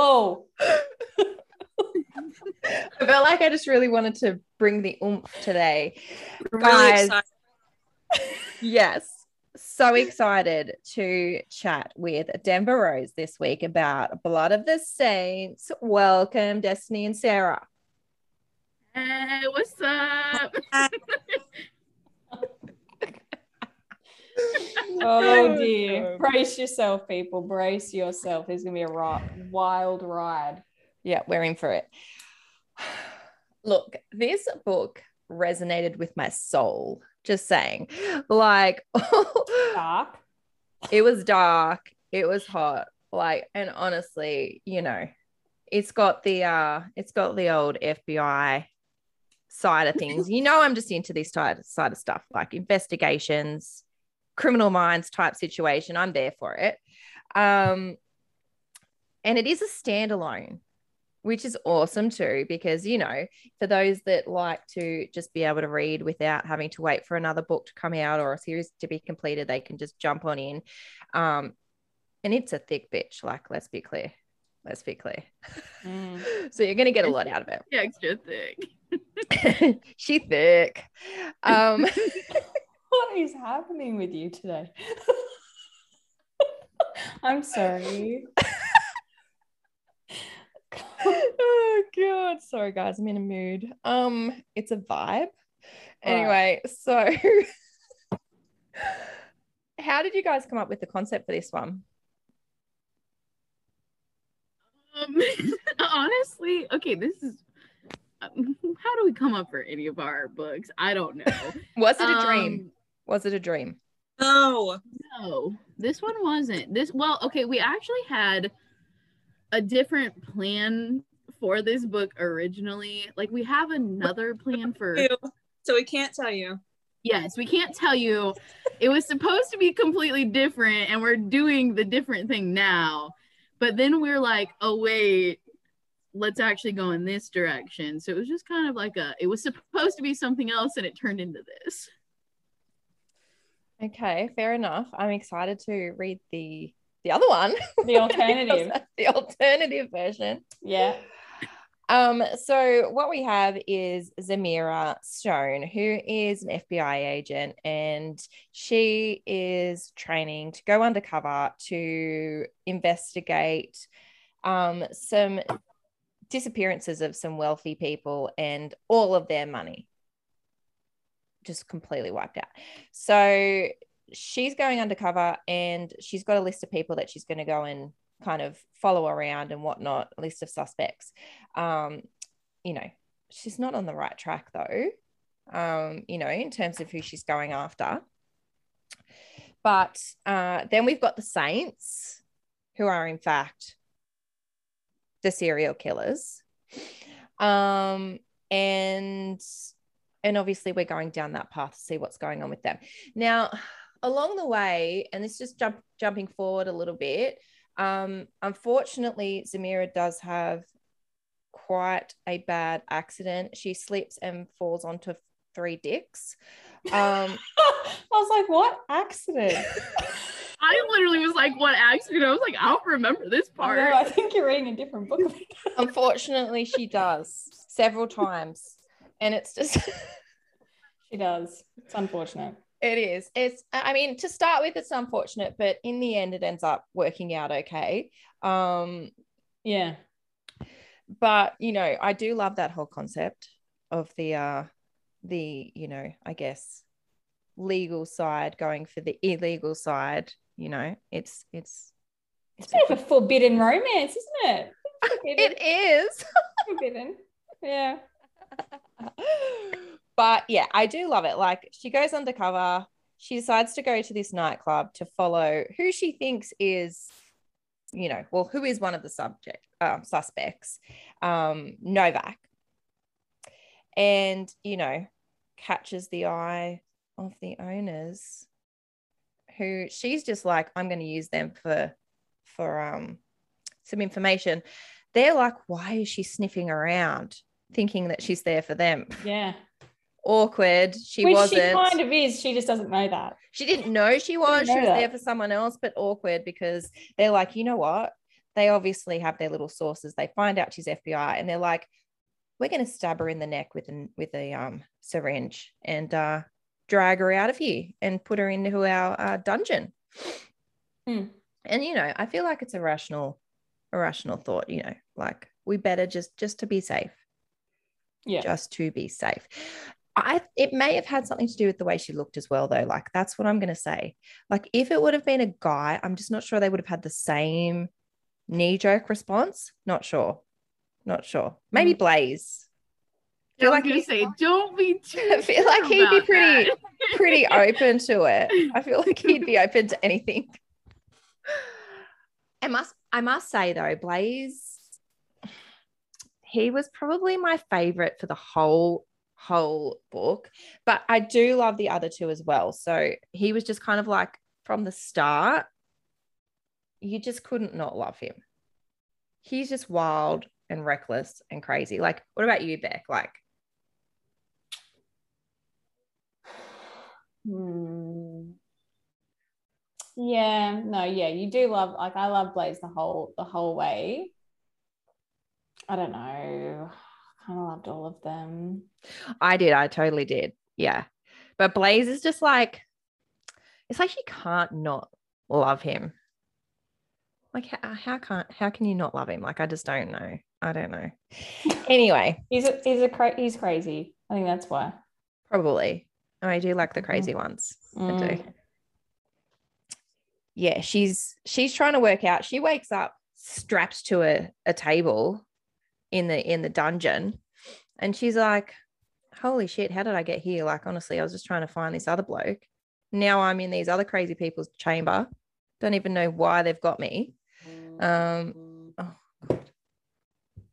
Whoa. I felt like I just really wanted to bring the oomph today. Really Guys, excited. yes. So excited to chat with Denver Rose this week about Blood of the Saints. Welcome, Destiny and Sarah. Hey, what's up? Oh dear. Brace yourself, people. Brace yourself. There's gonna be a ri- wild ride. Yeah, we're in for it. Look, this book resonated with my soul. Just saying. Like, Dark. it was dark, it was hot. Like, and honestly, you know, it's got the uh it's got the old FBI side of things. You know, I'm just into this side side of stuff, like investigations, criminal minds type situation. I'm there for it. Um, and it is a standalone, which is awesome too, because you know, for those that like to just be able to read without having to wait for another book to come out or a series to be completed, they can just jump on in. Um, and it's a thick bitch, like let's be clear. Let's be clear. Mm. so you're gonna get a lot out of it. Yeah, Extra thick. she thick. Um, What is happening with you today? I'm sorry. oh god, sorry guys, I'm in a mood. Um, it's a vibe. Anyway, so how did you guys come up with the concept for this one? Um, honestly, okay, this is. um, How do we come up for any of our books? I don't know. Was it a dream? Was it a dream? No. No, this one wasn't. This well, okay, we actually had a different plan for this book originally. Like we have another plan for So we can't tell you. Yes, we can't tell you. It was supposed to be completely different, and we're doing the different thing now. But then we're like, oh, wait, let's actually go in this direction. So it was just kind of like a, it was supposed to be something else, and it turned into this. Okay, fair enough. I'm excited to read the the other one. The alternative. the alternative version. Yeah. Um, so what we have is Zamira Stone, who is an FBI agent, and she is training to go undercover to investigate um, some disappearances of some wealthy people and all of their money just completely wiped out. So she's going undercover and she's got a list of people that she's going to go and kind of follow around and whatnot, a list of suspects. Um, you know, she's not on the right track though, um, you know, in terms of who she's going after. But uh, then we've got the Saints, who are in fact the serial killers. Um, and and obviously we're going down that path to see what's going on with them. Now, along the way, and this is just jump jumping forward a little bit. Um, unfortunately, Zamira does have quite a bad accident. She slips and falls onto three dicks. Um, I was like, what accident? I literally was like, what accident? I was like, I don't remember this part. know, I think you're reading a different book. unfortunately, she does several times, and it's just. she does. It's unfortunate. It is. It's. I mean, to start with, it's unfortunate, but in the end, it ends up working out okay. Um, Yeah. but you know, I do love that whole concept of the uh, the you know, I guess legal side going for the illegal side. You know, it's it's It's a bit of a forbidden romance, isn't it? Forbidden. it is. forbidden. Yeah. but yeah, I do love it. Like she goes undercover. She decides to go to this nightclub to follow who she thinks is, you know, well, who is one of the subject um, suspects, um, Novak, and you know, catches the eye of the owners, who she's just like, I'm going to use them for, for um, some information. They're like, why is she sniffing around, thinking that she's there for them? Yeah. awkward. She Which wasn't. she kind of is. She just doesn't know that. She didn't know she was. She know was there for someone else, but awkward because they're like, you know what? they obviously have their little sources. They find out she's FBI and they're like, we're going to stab her in the neck with an with a um, syringe and uh, drag her out of here and put her into our uh, dungeon. Hmm. And you know, I feel like it's a rational, a rational thought. You know, like we better just just to be safe, Yeah. just to be safe. I it may have had something to do with the way she looked as well, though. Like that's what I'm going to say. Like if it would have been a guy, I'm just not sure they would have had the same knee jerk response. Not sure. Not sure. Maybe mm. Blaze. I feel was like gonna he say, don't be too. I feel like he'd be pretty- Pretty open to it. I feel like he'd be open to anything. I must I must say though, Blaze, he was probably my favorite for the whole whole book, but I do love the other two as well. So he was just kind of like from the start, you just couldn't not love him. He's just wild and reckless and crazy. Like, what about you, Beck? Like, Hmm. Yeah, no, yeah, you do love like I love Blaze the whole the whole way. I don't know. Kind of loved all of them. I did. I totally did. Yeah. But Blaze is just like, it's like you can't not love him. Like, how, how can't, how can you not love him? Like, I just don't know. I don't know. Anyway, He's a, he's a cra- he's crazy. I think that's why. probably. I do like the crazy ones. I do. Mm. Yeah. She's, she's trying to work out. She wakes up strapped to a, a table in the, in the dungeon. And she's like, holy shit, how did I get here? Like, honestly, I was just trying to find this other bloke. Now I'm in these other crazy people's chamber. Don't even know why they've got me. Um, oh, God.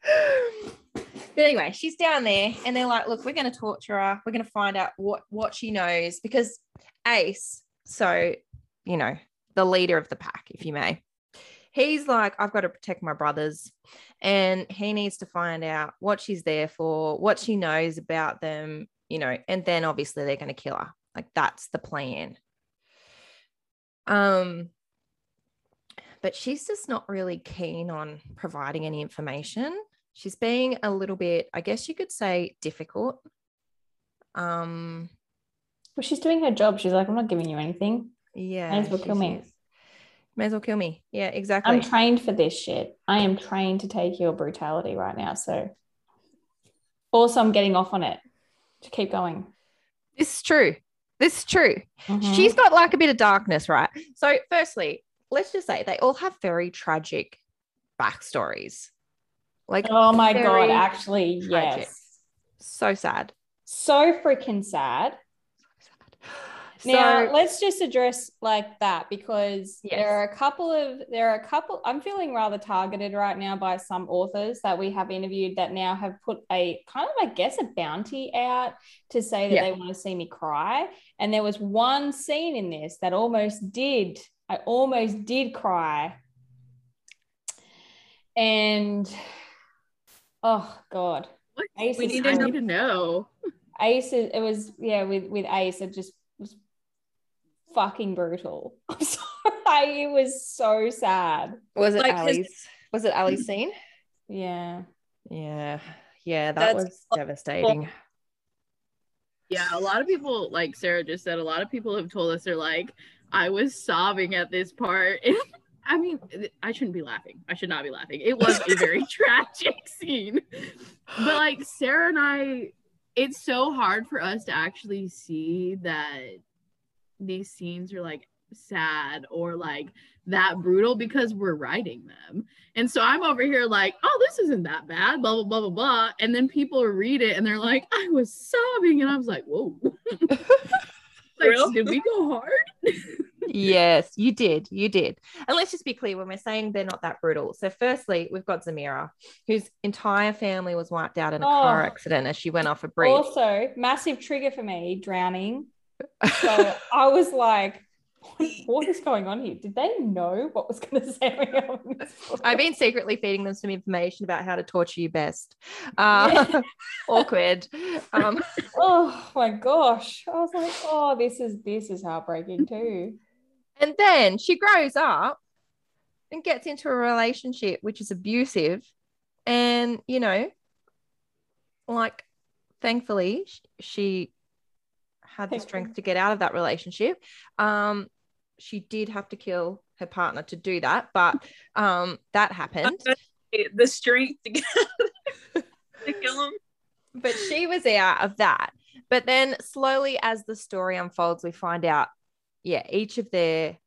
but anyway, she's down there and they're like, look, we're going to torture her. We're going to find out what, what she knows because Ace, so, you know, the leader of the pack, if you may, he's like, I've got to protect my brothers and he needs to find out what she's there for, what she knows about them, you know, and then obviously they're going to kill her. Like that's the plan. Um, but she's just not really keen on providing any information. She's being a little bit, I guess you could say, difficult. Um, Well, she's doing her job. She's like, I'm not giving you anything. yeah, May as well kill me. is. May as well kill me. Yeah, exactly. I'm trained for this shit. I am trained to take your brutality right now. So, also, I'm getting off on it to keep going. this is true. This is true. Mhm. She's got like a bit of darkness, right? So, firstly, let's just say they all have very tragic backstories. Like, oh my god, actually, tragic. yes, so sad. so freaking sad. So, Now let's just address like that because Yes. there are a couple of there are a couple I'm feeling rather targeted right now by some authors that we have interviewed that now have put a kind of I guess a bounty out to say that Yeah. they want to see me cry and there was one scene in this that almost did I almost did cry and oh god? Ace We need to, need to know. Ace is, it was yeah with with Ace it just was fucking brutal. I'm sorry, it was so sad. was it like his- Ali's? Was it Ali's scene? Yeah. Yeah, yeah, that That's was devastating. Yeah, a lot of people, like Sarah just said, a lot of people have told us they're like, I was sobbing at this part. I mean, I shouldn't be laughing. I should not be laughing. It was a very tragic scene. But like Sarah and I, it's so hard for us to actually see that these scenes are like sad or like that brutal because we're writing them. And so I'm over here like, oh, this isn't that bad, blah, blah, blah, blah, blah. And then people read it and they're like, I was sobbing. And I was like, whoa. like, Real? did we go hard? yes, you did. You did. And let's just be clear when we're saying they're not that brutal. So, firstly, we've got Zamira, whose entire family was wiped out in a car Oh. accident as she went off a bridge. Also, massive trigger for me, drowning. So I was like, what, what is going on here? Did they know what was going to say? on? I've been secretly feeding them some information about how to torture you best. Uh, awkward. Um, Oh my gosh. I was like, oh, this is this is heartbreaking too. and then she grows up and gets into a relationship which is abusive. And, you know, like, thankfully, she had the strength to get out of that relationship. Um, she did have to kill her partner to do that, but um, that happened. The strength to, get to kill him. but she was out of that. But then slowly, as the story unfolds, we find out, yeah, each of their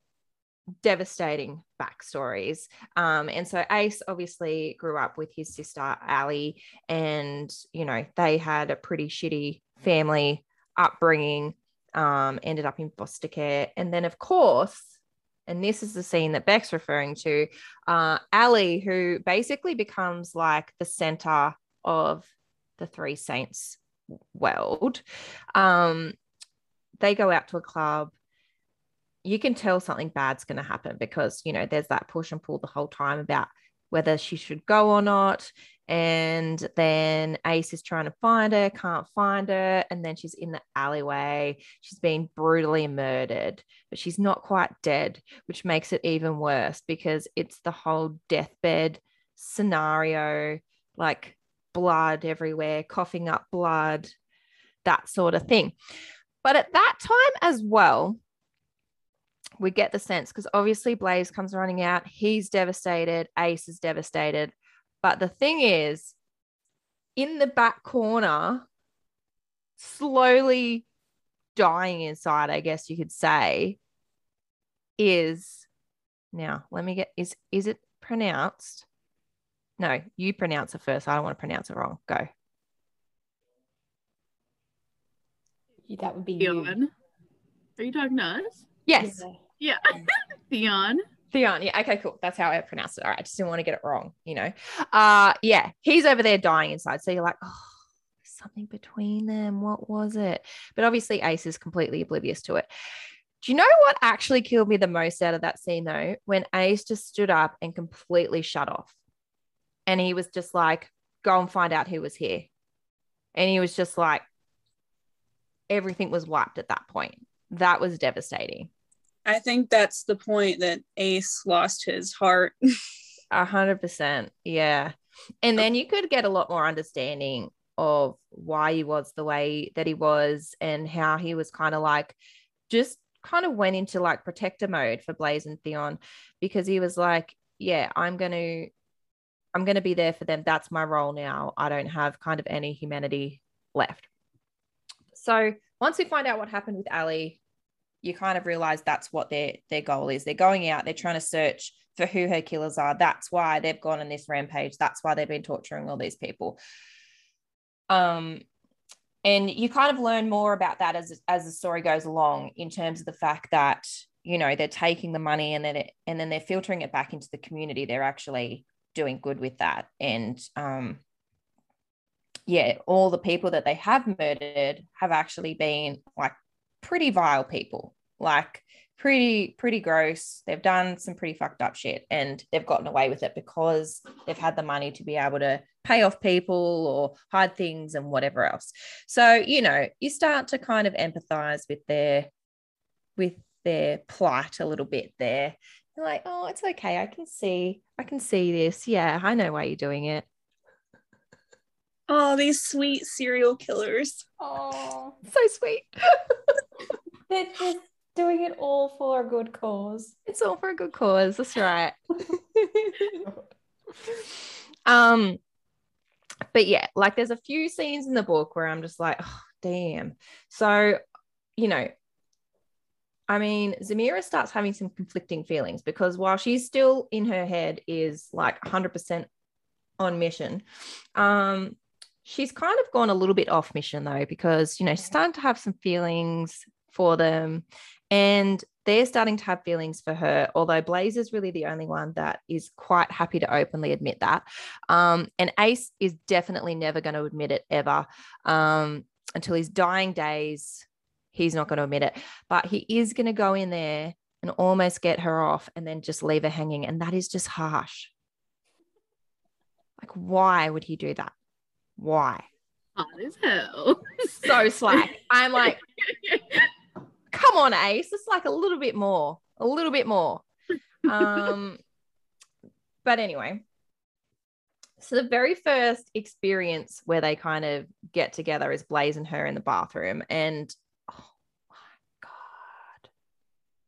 devastating backstories. Um, and so Ace obviously grew up with his sister Ali, and you know they had a pretty shitty family upbringing. Um, ended up in foster care, and then of course. And this is the scene that Beck's referring to. Uh, Ali, who basically becomes like the center of the Three Saints world. Um, they go out to a club. You can tell something bad's going to happen because, you know, there's that push and pull the whole time about whether she should go or not. And then Ace is trying to find her, can't find her. And then she's in the alleyway. She's been brutally murdered, but she's not quite dead, which makes it even worse because it's the whole deathbed scenario like blood everywhere, coughing up blood, that sort of thing. But at that time as well, we get the sense because obviously Blaze comes running out. He's devastated. Ace is devastated. But the thing is, in the back corner, slowly dying inside, I guess you could say, is now let me get is is it pronounced? No, you pronounce it first. I don't want to pronounce it wrong. Go. That would be you. Are you talking to us? Yes. Yeah. Yeah. Theon. Theon. Yeah. Okay, cool. That's how I pronounce it. All right. I just didn't want to get it wrong, you know. Uh yeah, he's over there dying inside. So you're like, oh, something between them. What was it? But obviously Ace is completely oblivious to it. Do you know what actually killed me the most out of that scene though? When Ace just stood up and completely shut off. And he was just like, go and find out who was here. And he was just like, everything was wiped at that point. That was devastating. I think that's the point that Ace lost his heart. A hundred percent. Yeah. And then you could get a lot more understanding of why he was the way that he was and how he was kind of like just kind of went into like protector mode for Blaze and Theon because he was like, yeah, I'm going to I'm going to be there for them. That's my role now. I don't have kind of any humanity left. So once we find out what happened with Ali, you kind of realize that's what their their goal is. They're going out, they're trying to search for who her killers are. That's why they've gone on this rampage. That's why they've been torturing all these people. Um, and you kind of learn more about that as as the story goes along in terms of the fact that you know they're taking the money and then it, and then they're filtering it back into the community. They're actually doing good with that, and um, yeah, all the people that they have murdered have actually been like pretty vile people, like pretty pretty gross. They've done some pretty fucked up shit, and they've gotten away with it because they've had the money to be able to pay off people or hide things and whatever else. So you know, you start to kind of empathize with their with their plight a little bit there. You're like, oh, it's okay. I can see, I can see this. Yeah, I know why you're doing it. Oh, these sweet serial killers. Oh, So sweet. they're just doing it all for a good cause. It's all for a good cause. That's right. um, but yeah, like there's a few scenes in the book where I'm just like, oh, damn. So, you know, I mean, Zamira starts having some conflicting feelings because while she's still in her head is like 100% on mission, um, she's kind of gone a little bit off mission though, because, you know, she's starting to have some feelings for them and they're starting to have feelings for her, although Blaze is really the only one that is quite happy to openly admit that. Um, and Ace is definitely never going to admit it ever um, until his dying days. He's not going to admit it, but he is going to go in there and almost get her off and then just leave her hanging. And that is just harsh. Like, why would he do that? Why? Hot as hell. So slack. I'm like, come on, Ace. It's like a little bit more, a little bit more. Um, but anyway, so the very first experience where they kind of get together is Blaze and her in the bathroom, and oh my god,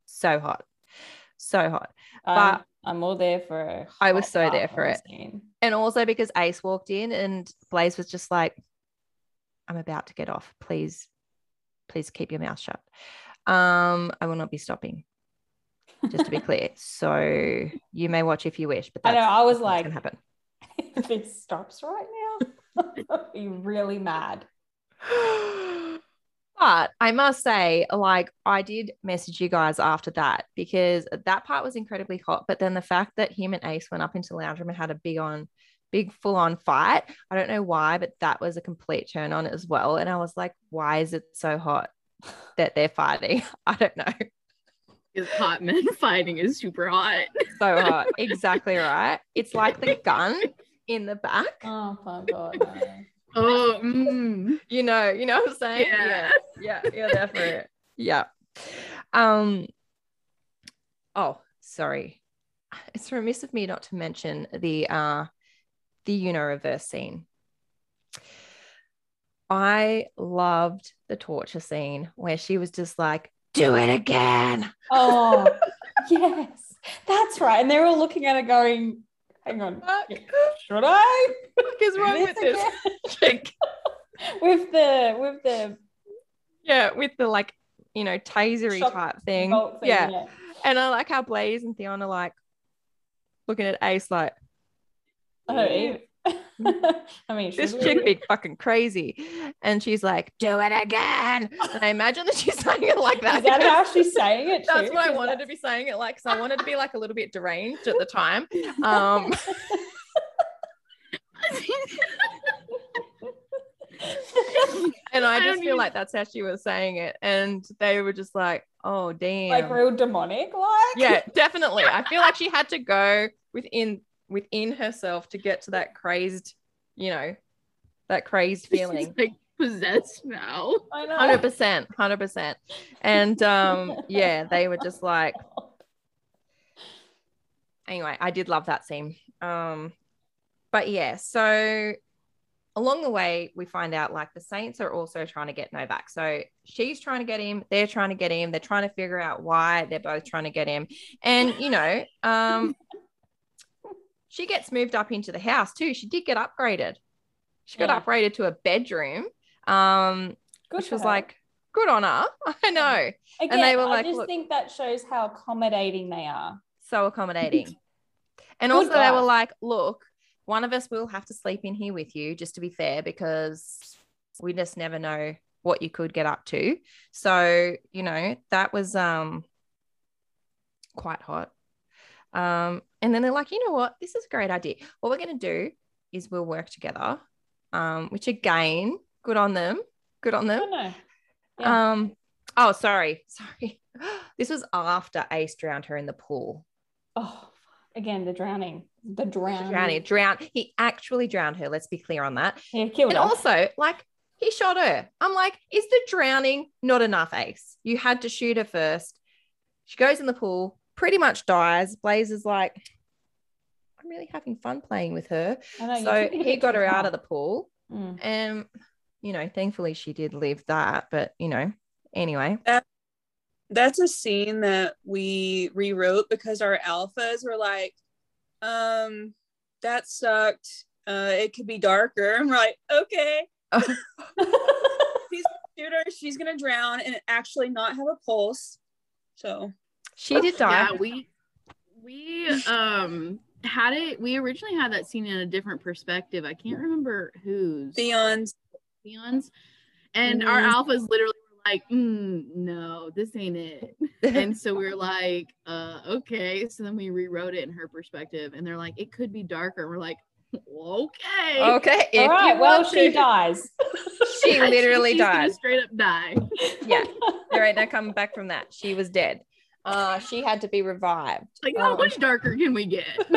so hot, so hot. I'm, But- I'm all there for. a I was so there for it. scene. And also because Ace walked in and Blaze was just like, I'm about to get off. Please, please keep your mouth shut. Um, I will not be stopping. Just to be clear. So you may watch if you wish, but I know. I was like, gonna happen. if this stops right now, I'll be really mad. But I must say, like, I did message you guys after that because that part was incredibly hot. But then the fact that him and Ace went up into the lounge room and had a big on, big full on fight, I don't know why, but that was a complete turn on as well. And I was like, why is it so hot that they're fighting? I don't know. Because hot men fighting is super hot. So hot. exactly right. It's like the gun in the back. Oh my god. no. Oh, mm. you know, you know what I'm saying? Yeah. Yeah, yeah, you're there for it. Yeah. Um, oh, sorry. It's remiss of me not to mention the uh the Uno reverse scene. I loved the torture scene where she was just like, do it again. Oh yes, that's right. And they're all looking at it, going, "Hang on, should I?" What is wrong do with this chick? with the with the Yeah, with the like, you know, tasery type thing. thing, yeah. And I like how Blaze and Theon are like looking at Ace like, Oh, I mean, this chick be fucking crazy. And she's like, do it again. And I imagine that she's saying it like that. Is that how she's saying it? That's too? what I wanted to be saying it like. So I wanted to be like a little bit deranged at the time. Um, and I I just don't feel even- like that's how she was saying it. And they were just like, oh, damn. like real demonic, like yeah, definitely. I feel like she had to go within within herself to get to that crazed, you know, that crazed She's feeling. like possessed now. I know. Hundred percent, hundred percent. And um, yeah, they were just like. Anyway, I did love that scene. Um, but yeah, so along the way, we find out like the Saints are also trying to get Novak. So she's trying to get him, they're trying to get him, they're trying to figure out why they're both trying to get him. And you know, um, she gets moved up into the house too. She did get upgraded. She got Yeah. upgraded to a bedroom. Um, Good which was her. like good on her. I know. Again, they were I like, just "Look." think that shows how accommodating they are. so accommodating. And Good also, they were like, look, one of us will have to sleep in here with you, just to be fair, because we just never know what you could get up to. So, you know, that was um quite hot. Um, and then they're like, you know what? This is a great idea. What we're going to do is we'll work together. Um, which again, good on them. Good on them. don't know. Yeah. Um, oh, sorry, sorry. This was after Ace drowned her in the pool. Oh, again, the drowning, the drowning. drowning, drown. He actually drowned her. Let's be clear on that. Yeah, killed And her. also, like, he shot her. I'm like, is the drowning not enough, Ace? You had to shoot her first. She goes in the pool, pretty much dies. Blaze is like, I'm really having fun playing with her. Know, so took it a he got her out of the pool. Mm. And, you know, thankfully she did live that. But, you know, anyway. That's a scene that we rewrote because our alphas were like, um, that sucked. Uh, it could be darker. I'm like, okay. He's gonna shoot her, she's gonna drown and actually not have a pulse. So She did die. Yeah, we we um had it. We originally had that scene in a different perspective. I can't remember whose. Theon's Theon's. And our Mhm. alphas literally were like, mm, "No, this ain't it." and so we were like, uh, "Okay." So then we rewrote it in her perspective, and they're like, "It could be darker." We're like, "Okay." okay. if All. Well, she to. dies. She Yeah, literally she's gonna. Straight up die. Yeah. All right. Now no coming back from that. She was dead. Uh, she had to be revived. Like, how Um, much darker can we get?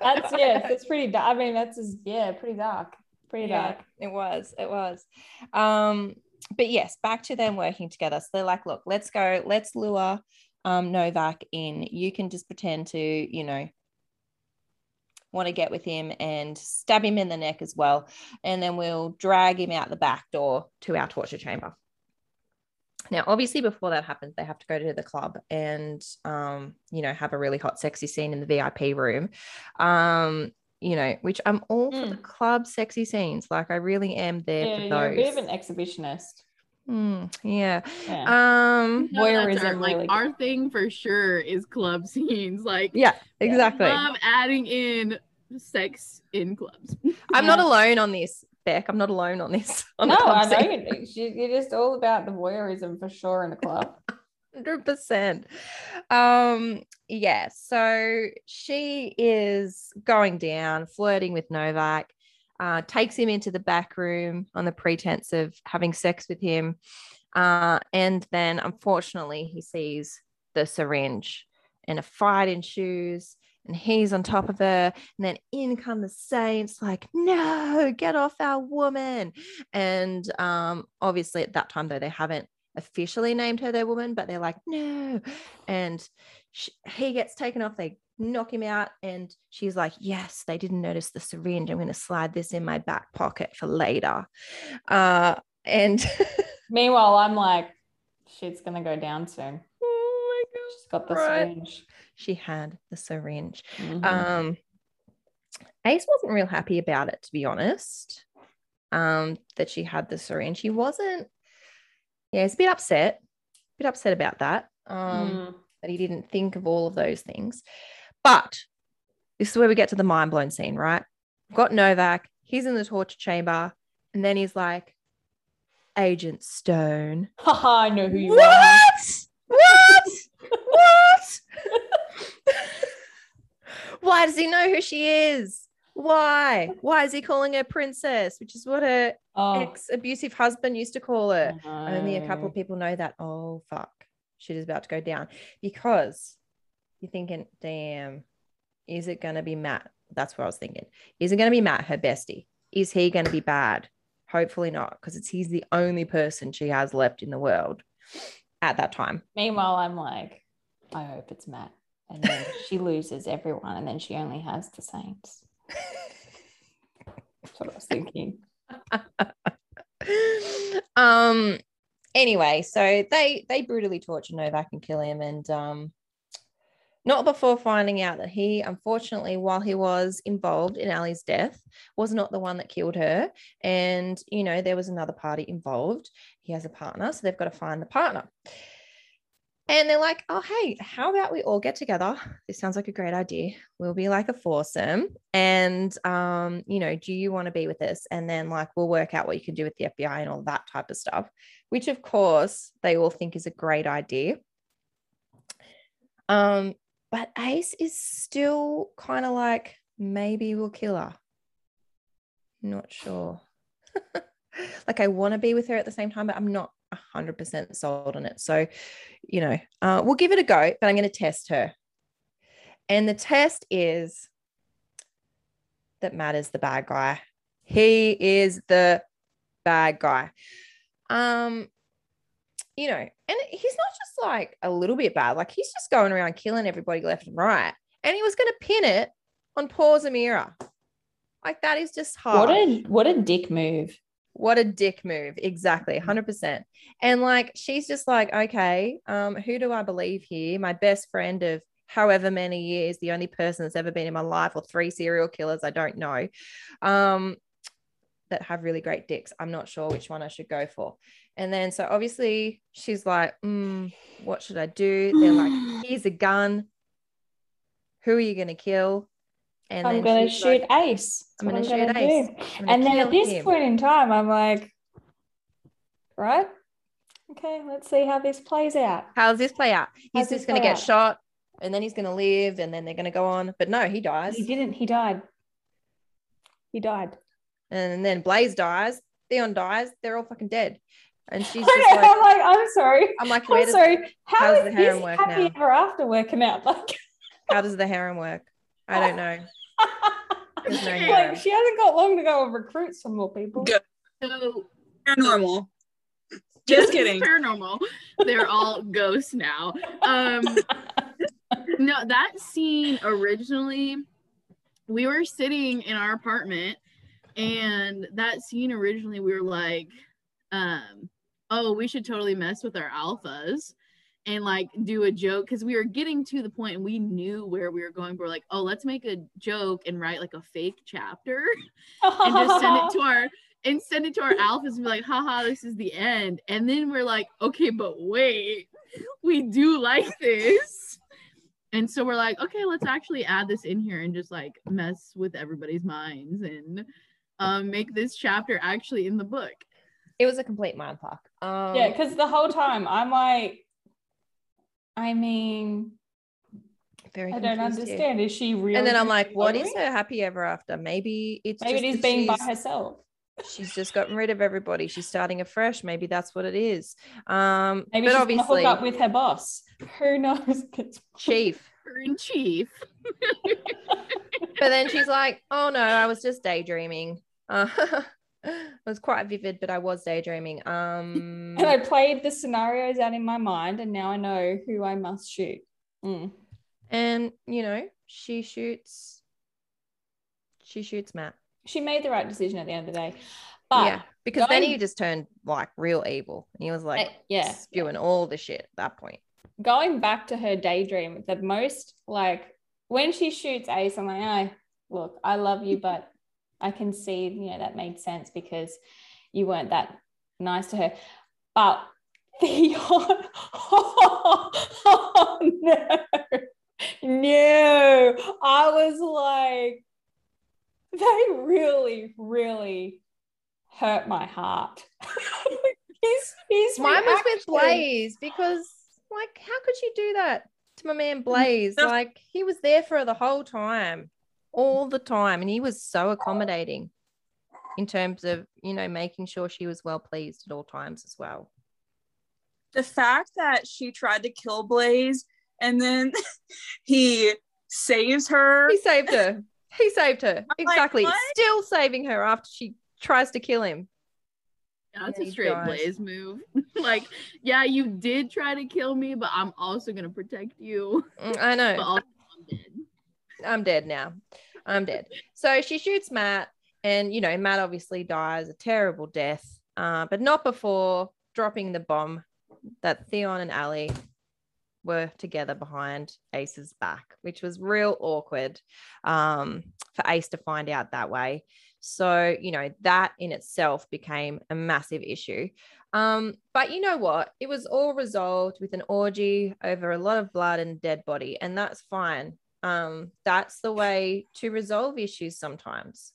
That's yeah. it's pretty. Dark. I mean, that's just, yeah, pretty dark. Pretty yeah, dark. it was. It was. Um, but yes, back to them working together. So they're like, look, let's go, let's lure um Novak in. You can just pretend to, you know, want to get with him and stab him in the neck as well. And then we'll drag him out the back door to our torture chamber. Now, obviously, before that happens, they have to go to the club and, um, you know, have a really hot, sexy scene in the VIP room. Um, you know, which I'm all for the club sexy scenes. Like, I really am there Yeah, for you're a those. bit of an exhibitionist. Mm, yeah. Yeah. Um. No, that's Voyeurism our, like really good. our thing for sure is club scenes. Like Yeah. Exactly. love adding in sex in clubs. I'm not alone on this, Beck. I'm not alone on this. On no, I know you- you- you're just all about the voyeurism for sure in the club. Hundred percent. Um, yeah. So she is going down, flirting with Novak. Uh, takes him into the back room on the pretense of having sex with him, uh, and then unfortunately he sees the syringe, and a fight ensues. And he's on top of her, and then in come the saints, like, no, get off our woman. And um, obviously, at that time, though, they haven't officially named her their woman, but they're like, no. And sh he gets taken off. They knock him out. And she's like, yes, they didn't notice the syringe. I'm going to slide this in my back pocket for later. Uh, and Meanwhile, I'm like, shit's gonna go down soon. She's got the Right. syringe. she had the syringe. Mhm. Um, Ace wasn't real happy about it, to be honest. Um, that she had the syringe. He wasn't. Yeah, he's a bit upset. A bit upset about that. Um, Mm. that he didn't think of all of those things. But this is where we get to the mind blown scene, right? We've got Novak. He's in the torture chamber, and then he's like, Agent Stone. Haha, I know who you are. What? What? What? Why does he know who she is? Why? Why is he calling her princess? Which is what her Oh, ex abusive husband used to call her. Only a couple of people know that. Oh, fuck. Shit is about to go down. Because you're thinking, damn, is it going to be Matt? That's what I was thinking. Is it going to be Matt, her bestie? Is he going to be bad? Hopefully not, because it's he's the only person she has left in the world at that time. Meanwhile, I'm like, I hope it's Matt. And then she loses everyone, and then she only has the Saints. That's what I was thinking. um anyway so they they brutally torture novak and kill him and um not before finding out that he unfortunately while he was involved in ali's death was not the one that killed her and you know there was another party involved he has a partner so they've got to find the partner and they're like oh hey how about we all get together? This sounds like a great idea. We'll be like a foursome. And um you know do you want to be with us and then like we'll work out what you can do with the fbi and all that type of stuff which of course they all think is a great idea. Um but ace is still kind of like maybe we'll kill her. Not sure. Like i want to be with her at the same time but i'm not 100% sold on it so you know uh, we'll give it a go but i'm going to test her and the test is that Matt is the bad guy. He is the bad guy. Um, you know, and he's not just like a little bit bad, like he's just going around killing everybody left and right. And he was going to pin it on poor Zamira. Like that is just hard. What a what a dick move. What a dick move. Exactly. 100%. And like, she's just like, okay, um, who do I believe here? My best friend of however many years, the only person that's ever been in my life, or three serial killers, I don't know, um, that have really great dicks. I'm not sure which one I should go for. And then, so obviously, she's like, mm, what should I do? They're like, here's a gun. Who are you going to kill? And I'm gonna shoot like, Ace. I'm gonna shoot Ace. do. "I'm gonna And then at this him." point in time, I'm like, right? Okay, let's see how this plays out. How does this play out? He's How's this just going to get out? shot and then he's going to live and then they're going to go on. But no, he dies. He didn't, he died. He died. And then Blaze dies. Theon dies. They're all fucking dead. And she's just know, like, I'm like, I'm sorry. I'm like, I'm does, sorry. How how's is the harem this work happy now? ever after working out? Like, how does the harem work? I don't know. There's no Okay. harem. like she hasn't got long to go and recruit some more people. Good. So Paranormal. this Just is kidding. Paranormal. They're all ghosts now. Um, no, that scene originally we were sitting in our apartment and that scene originally we were like um oh we should totally mess with our alphas and like do a joke because we were getting to the point and we knew where we were going but we're like oh let's make a joke and write like a fake chapter and just send it to our and send it to our alphas and be like haha this is the end. And then we're like okay but wait we do like this. And so we're like okay let's actually add this in here and just like mess with everybody's minds and um, make this chapter actually in the book. It was a complete mind fuck. Um, yeah, because the whole time I'm like, I mean, very I don't confused here. understand. Is she really? And then I'm like, what is her happy ever after? Maybe it's Maybe just it is that being by she's- herself. She's just gotten rid of everybody. She's starting afresh. Maybe that's what it is. Um, Maybe but she's gonna obviously, hook up with her boss. Who knows? chief. her in chief But then she's like, "Oh no, I was just daydreaming." Uh, it was quite vivid, but I was daydreaming. Um, And I played the scenarios out in my mind, and now I know who I must shoot. Mm. and you know, she shoots. She shoots Matt. She made the right decision at the end of the day. But yeah, because then he just turned like real evil. And he was like, Uh, yeah. spewing all the shit at that point. going back to her daydream, the most like when she shoots Ace, I'm like, I look, I love you, but I can see, you know, that made sense because you weren't that nice to her. But Theon, oh, no, no, I was like, they really, really hurt my heart. he's, he's Mine was with. Blaze because, like, how could you do that to my man mm, Blaze? Like, he was there for her the whole time, all the time, and he was so accommodating in terms of, you know, making sure she was well pleased at all times as well. the fact that she tried to kill Blaze and then he saves her. He saved her. He saved her. like, Exactly. what? Still saving her after she tries to kill him. that's Yeah, a straight dies. blaze move like yeah you did try to kill me but i'm also gonna protect you Mm, I know. I'm dead now. I'm dead. So she shoots Matt, and you know, Matt obviously dies a terrible death, uh, but not before dropping the bomb that Theon and Ali were together behind Ace's back, which was real awkward um, for Ace to find out that way. So, you know, that in itself became a massive issue. Um, but you know what? It was all resolved with an orgy over a lot of blood and dead body, and that's fine um that's the way to resolve issues sometimes.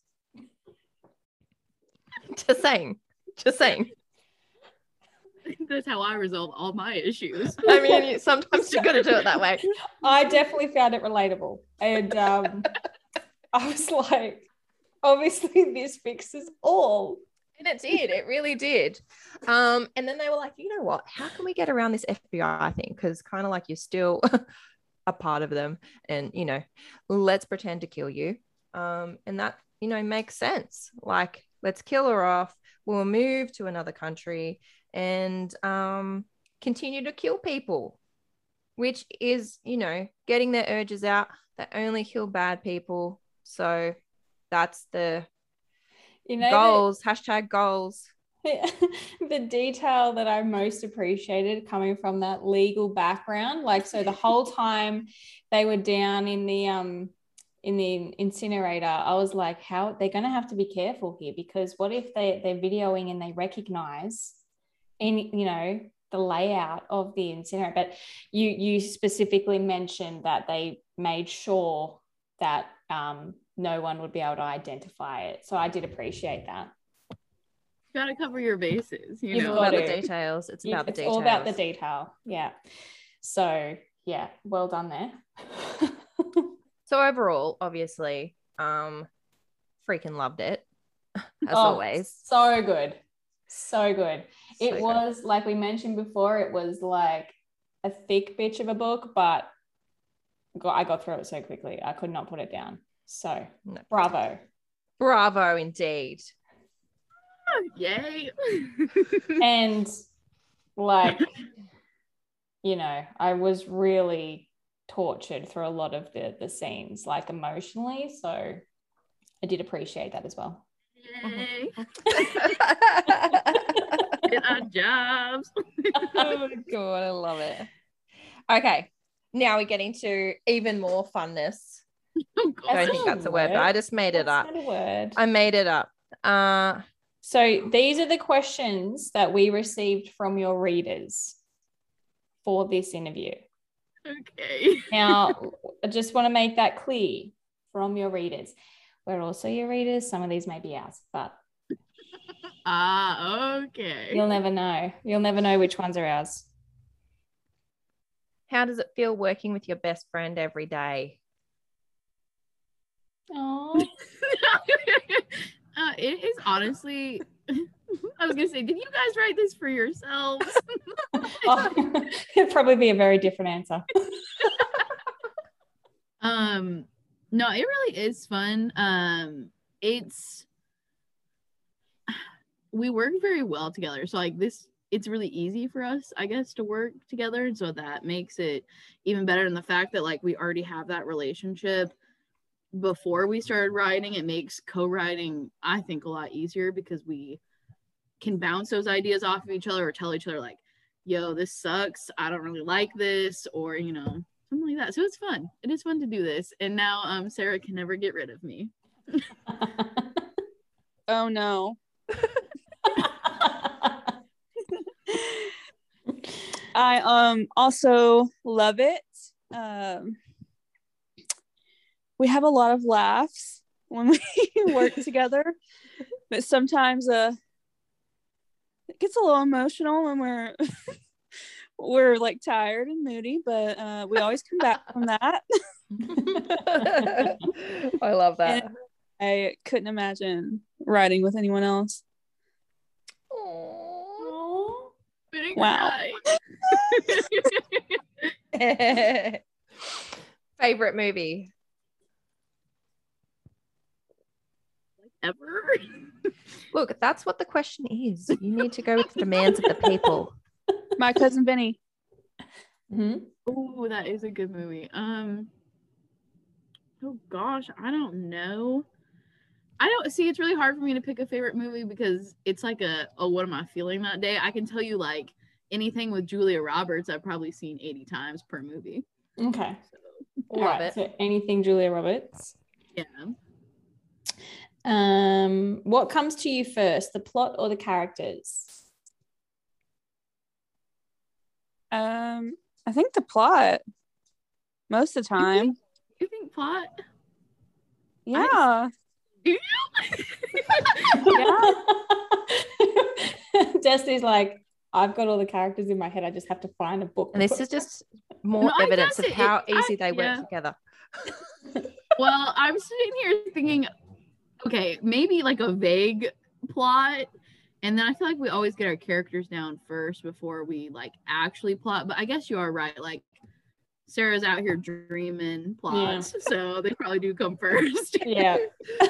Just saying just saying. That's how i resolve all my issues. I mean sometimes you gotta do it that way. I definitely found it relatable. And um, I was like, obviously, this fixes all. and it did it really did. Um and then they were like you know what? How can we get around this fbi thing? Because kind of like you're still a part of them and you know let's pretend to kill you. Um and that you know makes sense. Like let's kill her off. We'll move to another country and um continue to kill people which is you know getting their urges out. They only kill bad people. So that's the You know, the- goals hashtag goals the detail that I most appreciated coming from that legal background. Like, so the whole time they were down in the um in the incinerator, I was like, how they're gonna have to be careful here because what if they they're videoing and they recognize any you know the layout of the incinerator? But you you specifically mentioned that they made sure that um no one would be able to identify it. So I did appreciate that. Gotta cover your bases you You've know about got the details it's You- about the it's details all about the detail. Yeah. So yeah, well done there. So overall, obviously, um, freaking loved it as Oh, always. So good. So good. So it good. was like we mentioned before, it was like a thick bitch of a book, but got, I got through it so quickly. I could not put it down. So No. bravo. bravo indeed. Yay And like, you know, I was really tortured through a lot of the the scenes, like emotionally. So I did appreciate that as well. Yay. Get our jobs. oh my god, I love it. Okay, now we get into even more funness. Oh, I don't think that's a word, but. I just made it That's up. a word. I made it up. Uh, So these are the questions that we received from your readers for this interview. Okay. Now, I just want to make that clear from your readers. We're also your readers. Some of these may be ours, but Ah, okay. you'll never know. You'll never know which ones are ours. how does it feel working with your best friend every day? Oh, uh, it is honestly. I was gonna say, did you guys write this for yourselves? oh it'd probably be a very different answer. um, no, it really is fun. Um, it's we work very well together. So like this, it's really easy for us, I guess, to work together. And so that makes it even better. And the fact that like we already have that relationship before we started writing, it makes co-writing, I think, a lot easier because we can bounce those ideas off of each other or tell each other like, yo, this sucks. I don't really like this, or you know, something like that. So it's fun. It is fun to do this. And now um Sarah can never get rid of me. Oh no. I um also love it. Um, we have a lot of laughs when we work together, but sometimes uh, it gets a little emotional when we're we're like tired and moody. But uh, we always come back from that. I love that. I couldn't imagine riding with anyone else. Oh. Wow. Favorite movie? Ever? Look, that's what the question is. You need to go with the demands of the people. My Cousin Vinny. Mhm. Oh, that is a good movie. Um Oh gosh, I don't know. I don't see it's really hard for me to pick a favorite movie because it's like a oh what am I feeling that day? I can tell you like anything with Julia Roberts I've probably seen 80 times per movie. Okay. So All right, it. So anything Julia Roberts. yeah. Um, what comes to you first, the plot or the characters? Um, I think the plot most of the time. You think plot? Yeah. Do you? yeah. Destiny's like, I've got all the characters in my head. I just have to find a book. And this is just more No, evidence of it- how it- I- easy they yeah. work together. well, I'm sitting here thinking, okay, maybe like a vague plot. And then I feel like we always get our characters down first before we like actually plot. But I guess you are right. Like Sarah's out here dreaming plots. So they probably do come first. yeah.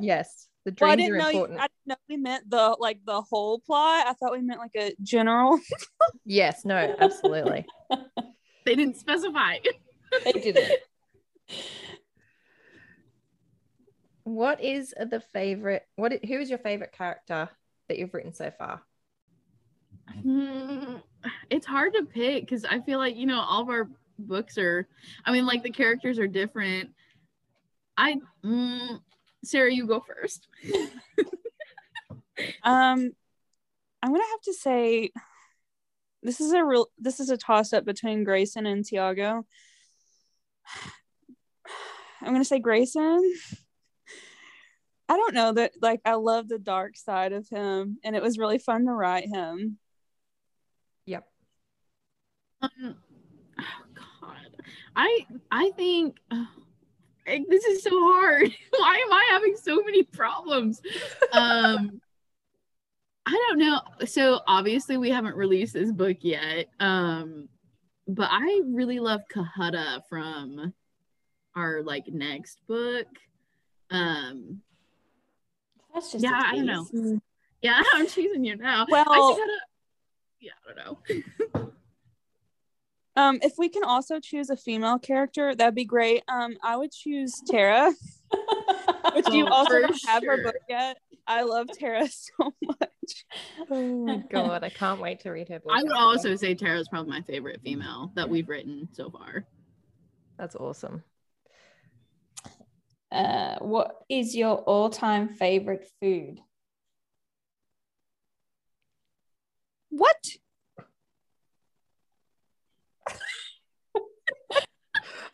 Yes, the Well, I dreams didn't are know. You, important. I didn't know we meant the like the whole plot. I thought we meant like a general. Yes, no, absolutely. they didn't specify. They did it. What is the favorite? What? Who is your favorite character that you've written so far? Hmm, it's hard to pick because I feel like you know all of our books are. I mean, like the characters are different. I, mm, Sarah, you go first. Um, I'm gonna have to say, this is a real. This is a toss up between Grayson and Tiago. I'm gonna say Grayson. I don't know that like I love the dark side of him, and it was really fun to write him. Yep. Um, oh God, I I think oh, this is so hard. Why am I having so many problems? Um, I don't know. So obviously we haven't released this book yet. Um, but I really love Kahutta from our like next book. Um, That's just Yeah, a I don't know. tease. yeah, I'm choosing you now. I Well, just gotta, yeah, I don't know. Um, if we can also choose a female character, that'd be great. Um, I would choose Tara, which you Oh, also don't have her book yet. I love Tara so much. Oh my god, I can't wait to read her book. I would also say Tara's probably my favorite female that we've written so far. That's awesome. Uh, what is your all-time favorite food? What?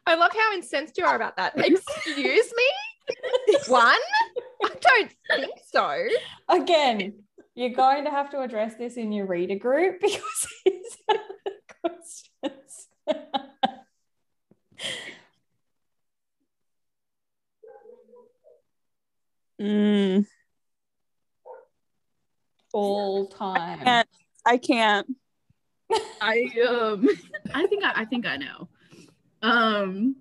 I love how incensed you are about that. Excuse me? One? I don't think so. Again, you're going to have to address this in your reader group because it's questions. Mm, All time. can't. I can't. I um I think I, I think I know. Um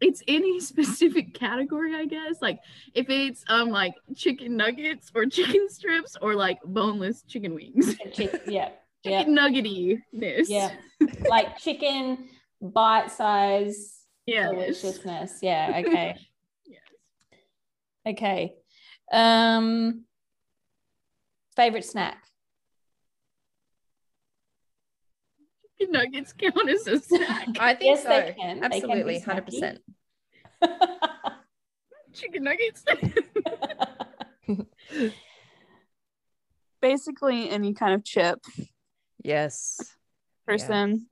it's any specific category, I guess. Like if it's um like chicken nuggets or chicken strips or like boneless chicken wings. Chick- yeah, yeah, Chicken nuggety-ness. yeah. Like chicken bite size Yeah. deliciousness. Yeah. Okay. Yes. Okay. Um. Favorite snack. Chicken nuggets count as a snack. I think Yes, so. they can. They can be Absolutely, 100%. Chicken nuggets. Basically, any kind of chip Yes. person.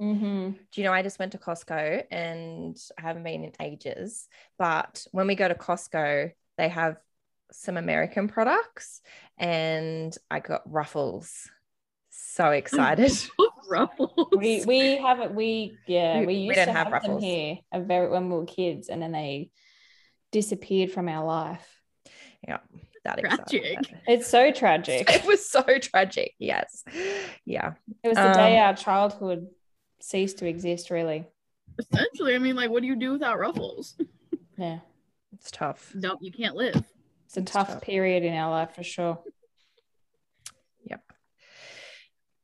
mm-hmm. Do you know I just went to Costco and I haven't been in ages, but when we go to Costco, they have some American products and I got ruffles. So excited. Ruffles. We we have it. We yeah. We- We, we used don't to have have, them Ruffles. here a very when we were kids, and then they disappeared from our life. yeah, that Tragic. excited. It's so tragic. It was so tragic. Yes. Yeah. It was the day Um, our childhood ceased to exist. Really. Essentially, I mean, like, what do you do without ruffles? Yeah. It's tough. Don't you can't live. It's a It's tough, tough. period in our life for sure. Yep.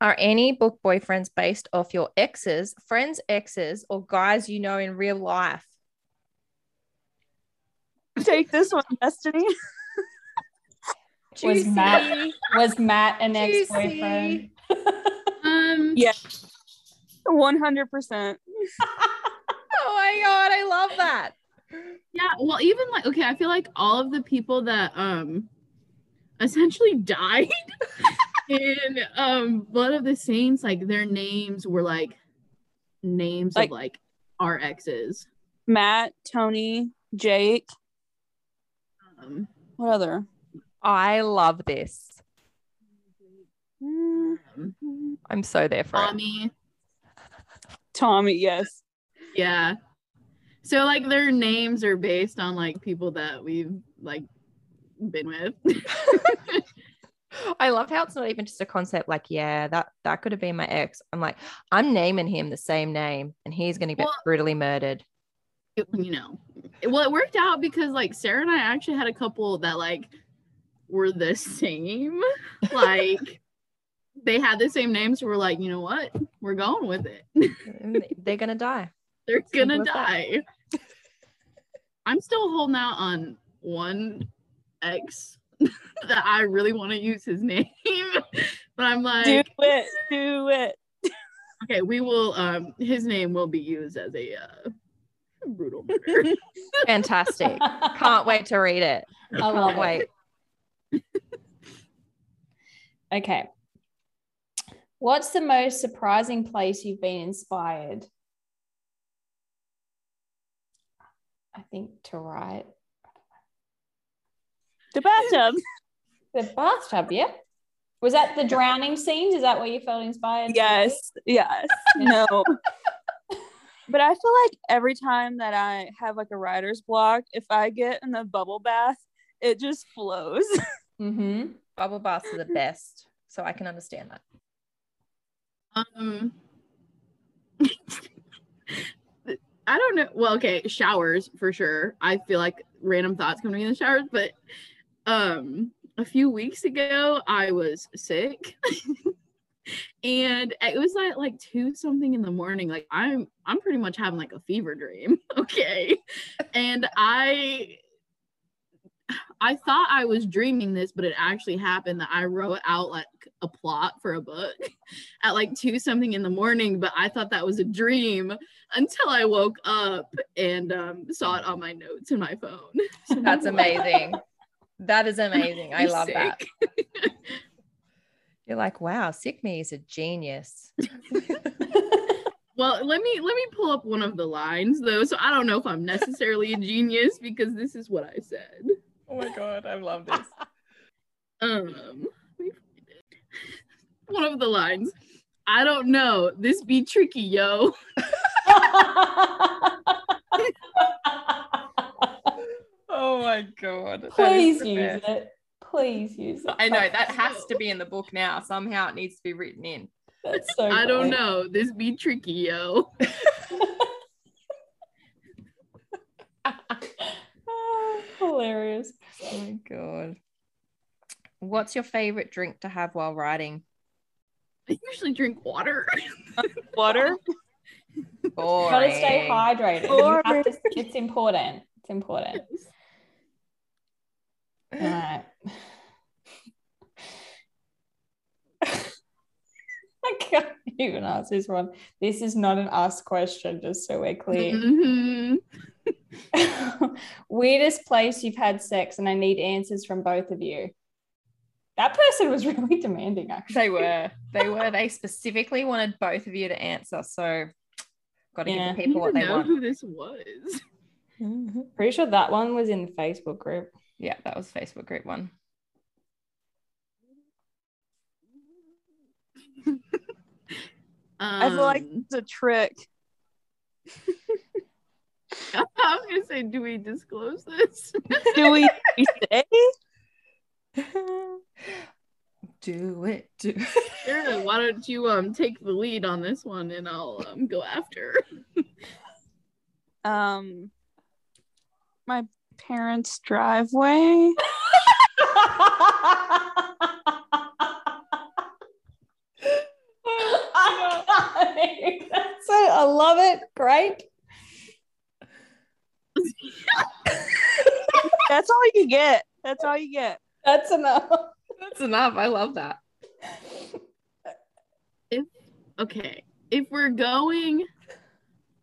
Are any book boyfriends based off your exes, friends' exes, or guys you know in real life? Take this one, Destiny. Was Matt- Was Matt an ex-boyfriend? Um, Yeah. One hundred percent. Oh my god, I love that. Yeah. Well, even like, okay, I feel like all of the people that um essentially died in um Blood of the Saints, like their names were like names Like- of like our exes. Matt, Tony, Jake. Um, What other? I love this. Mm, um, I'm so there for it. Tommy. Tommy. Yes. Yeah. So like their names are based on like people that we've like been with. I love how it's not even just a concept like, yeah, that that could have been my ex. I'm like, I'm naming him the same name and he's going to get Well- brutally murdered. it- you know well it worked out because like sarah and i actually had a couple that like were the same like they had the same names so we're like you know what we're going with it They're going to die. They're gonna die i'm still holding out on one ex that i really want to use his name but i'm like Do it. Do it. okay we will um his name will be used as a uh brutal murder Fantastic. Can't wait to read it. I love Can't wait. it. Okay. What's the most surprising place you've been inspired? Think to write The bathtub. the bathtub. Yeah. Was that the drowning scenes? Is that where you felt inspired? to yes. Yes. No. But I feel like every time that I have like a writer's block, if I get in the bubble bath, it just flows. Mm-hmm. Bubble baths are the best. So I can understand that. Um, I don't know. Well, okay, showers for sure. I feel like random thoughts come to me in the showers, but um, a few weeks ago I was sick, and it was like like two something in the morning. Like I'm I'm pretty much having like a fever dream. Okay. And I I thought I was dreaming this, but it actually happened that I wrote out like a plot for a book at like two something in the morning, but I thought that was a dream until I woke up and um, saw it on my notes in my phone. That's amazing. That is amazing. I love that. You're like, wow, sick me is a genius. Well, let me let me pull up one of the lines though. So I don't know if I'm necessarily a genius because this is what I said. Oh my god, I love this. Um, let me find it. one of the lines. I don't know. This be tricky, yo. Oh my god. Please use it. Please use it. I know that has to be in the book now. Somehow it needs to be written in. That's so I don't know. This be tricky, yo. Ah, Hilarious. Oh my god. What's your favorite drink to have while riding? I usually drink water. Water. You gotta stay hydrated. You have to- it's important. It's important. All right. I can't even ask this one. This is not an us question, just so we're clear. Mhm. Weirdest place you've had sex, and I need answers from both of you. That person was really demanding, actually. They were. They were. They specifically wanted both of you to answer. So got to Yeah. give the people what they know want. who this was. Pretty sure that one was in the Facebook group. Yeah, that was Facebook group one. I feel like Um, it's a trick. I was gonna say, do we disclose this? Do we we say? do it. Do Sure. Why don't you um take the lead on this one and I'll um go after. Um, my parents' driveway. That's it. I love it. Great. That's all you get. That's all you get. That's enough. That's enough. I love that. Okay. If we're going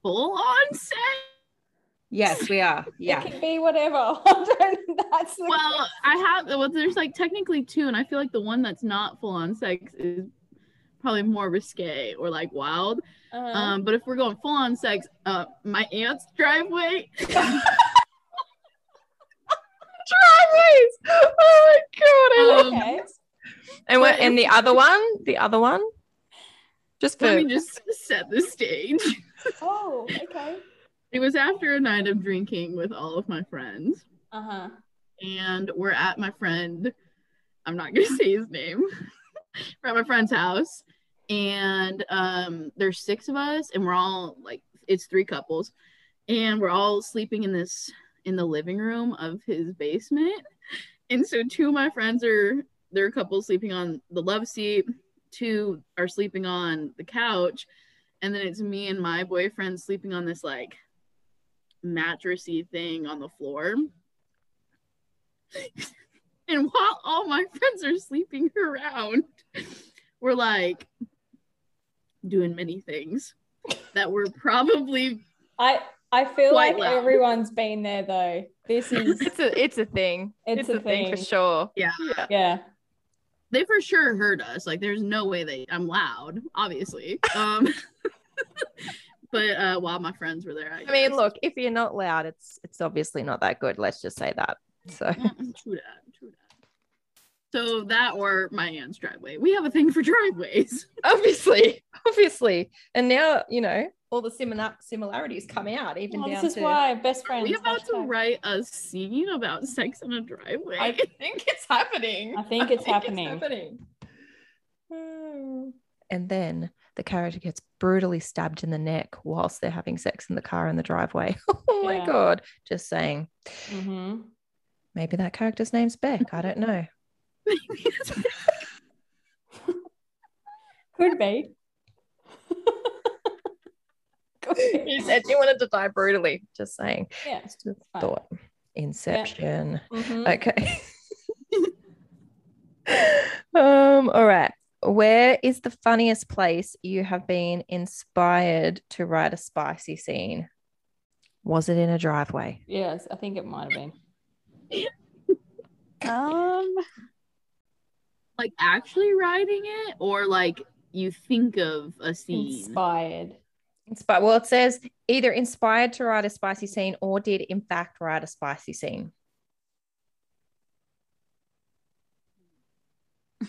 full on sex, Yes, we are. Yeah. It can be whatever. That's the well, I have well, there's like technically two, and I feel like the one that's not full on sex is probably more risque or like wild. Uh-huh. Um, but if we're going full on sex, uh, my aunt's driveway. Driveways. Oh my god, I love Um, okay. And what and the other one? The other one? Just for Let me just set the stage. Oh, okay. It was after a night of drinking with all of my friends, Uh huh. and we're at my friend. I'm not gonna say his name. We're at my friend's house, and um, there's six of us, and we're all like, it's three couples, and we're all sleeping in this in the living room of his basement. And so two of my friends are they're a couple sleeping on the love seat, two are sleeping on the couch, and then it's me and my boyfriend sleeping on this like mattressy thing on the floor. And while all my friends are sleeping around, we're like doing many things that were probably I I feel like loud. everyone's been there though. This is it's a it's a thing. It's a thing for sure. Yeah. Yeah. yeah. they for sure heard us. Like there's no way they I'm loud, obviously. Um but uh while my friends were there, I, I mean, look, if you're not loud, it's it's obviously not that good. Let's just say that. So true that, true that. So that or my aunt's driveway. We have a thing for driveways. obviously, obviously, and now you know all the similar similarities come out, even Oh, down this is to. why best Are friends. we about to write a scene about sex in a driveway? I think it's happening. I think it's happening. happening. Hmm. And then the character gets brutally stabbed in the neck whilst they're having sex in the car in the driveway. oh my god! Just saying. Mhm. Maybe that character's name's Beck. I don't know. Could be. You said you wanted to die brutally. Just saying. Yeah. Just thought. Inception. Mhm. Okay. um, all right. Where is the funniest place you have been inspired to write a spicy scene? Was it in a driveway? Yes, I think it might have been. Um, Like actually writing it, or like you think of a scene. Inspired. Inspired. Well, it says either inspired to write a spicy scene or did in fact write a spicy scene.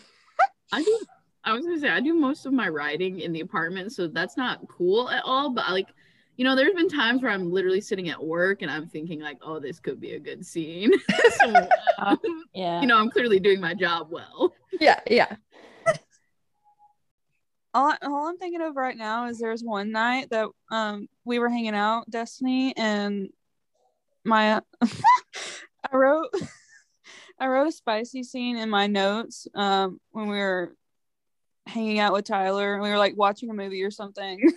I do. I was gonna say I do most of my writing in the apartment, so that's not cool at all. But like, you know, there's been times where I'm literally sitting at work and I'm thinking like, oh, this could be a good scene. so, um, Yeah. you know, I'm clearly doing my job well. Yeah, yeah. all, all I'm thinking of right now is there's one night that um we were hanging out, Destiny, and my I wrote I wrote a spicy scene in my notes um when we were hanging out with Tyler and we were like watching a movie or something.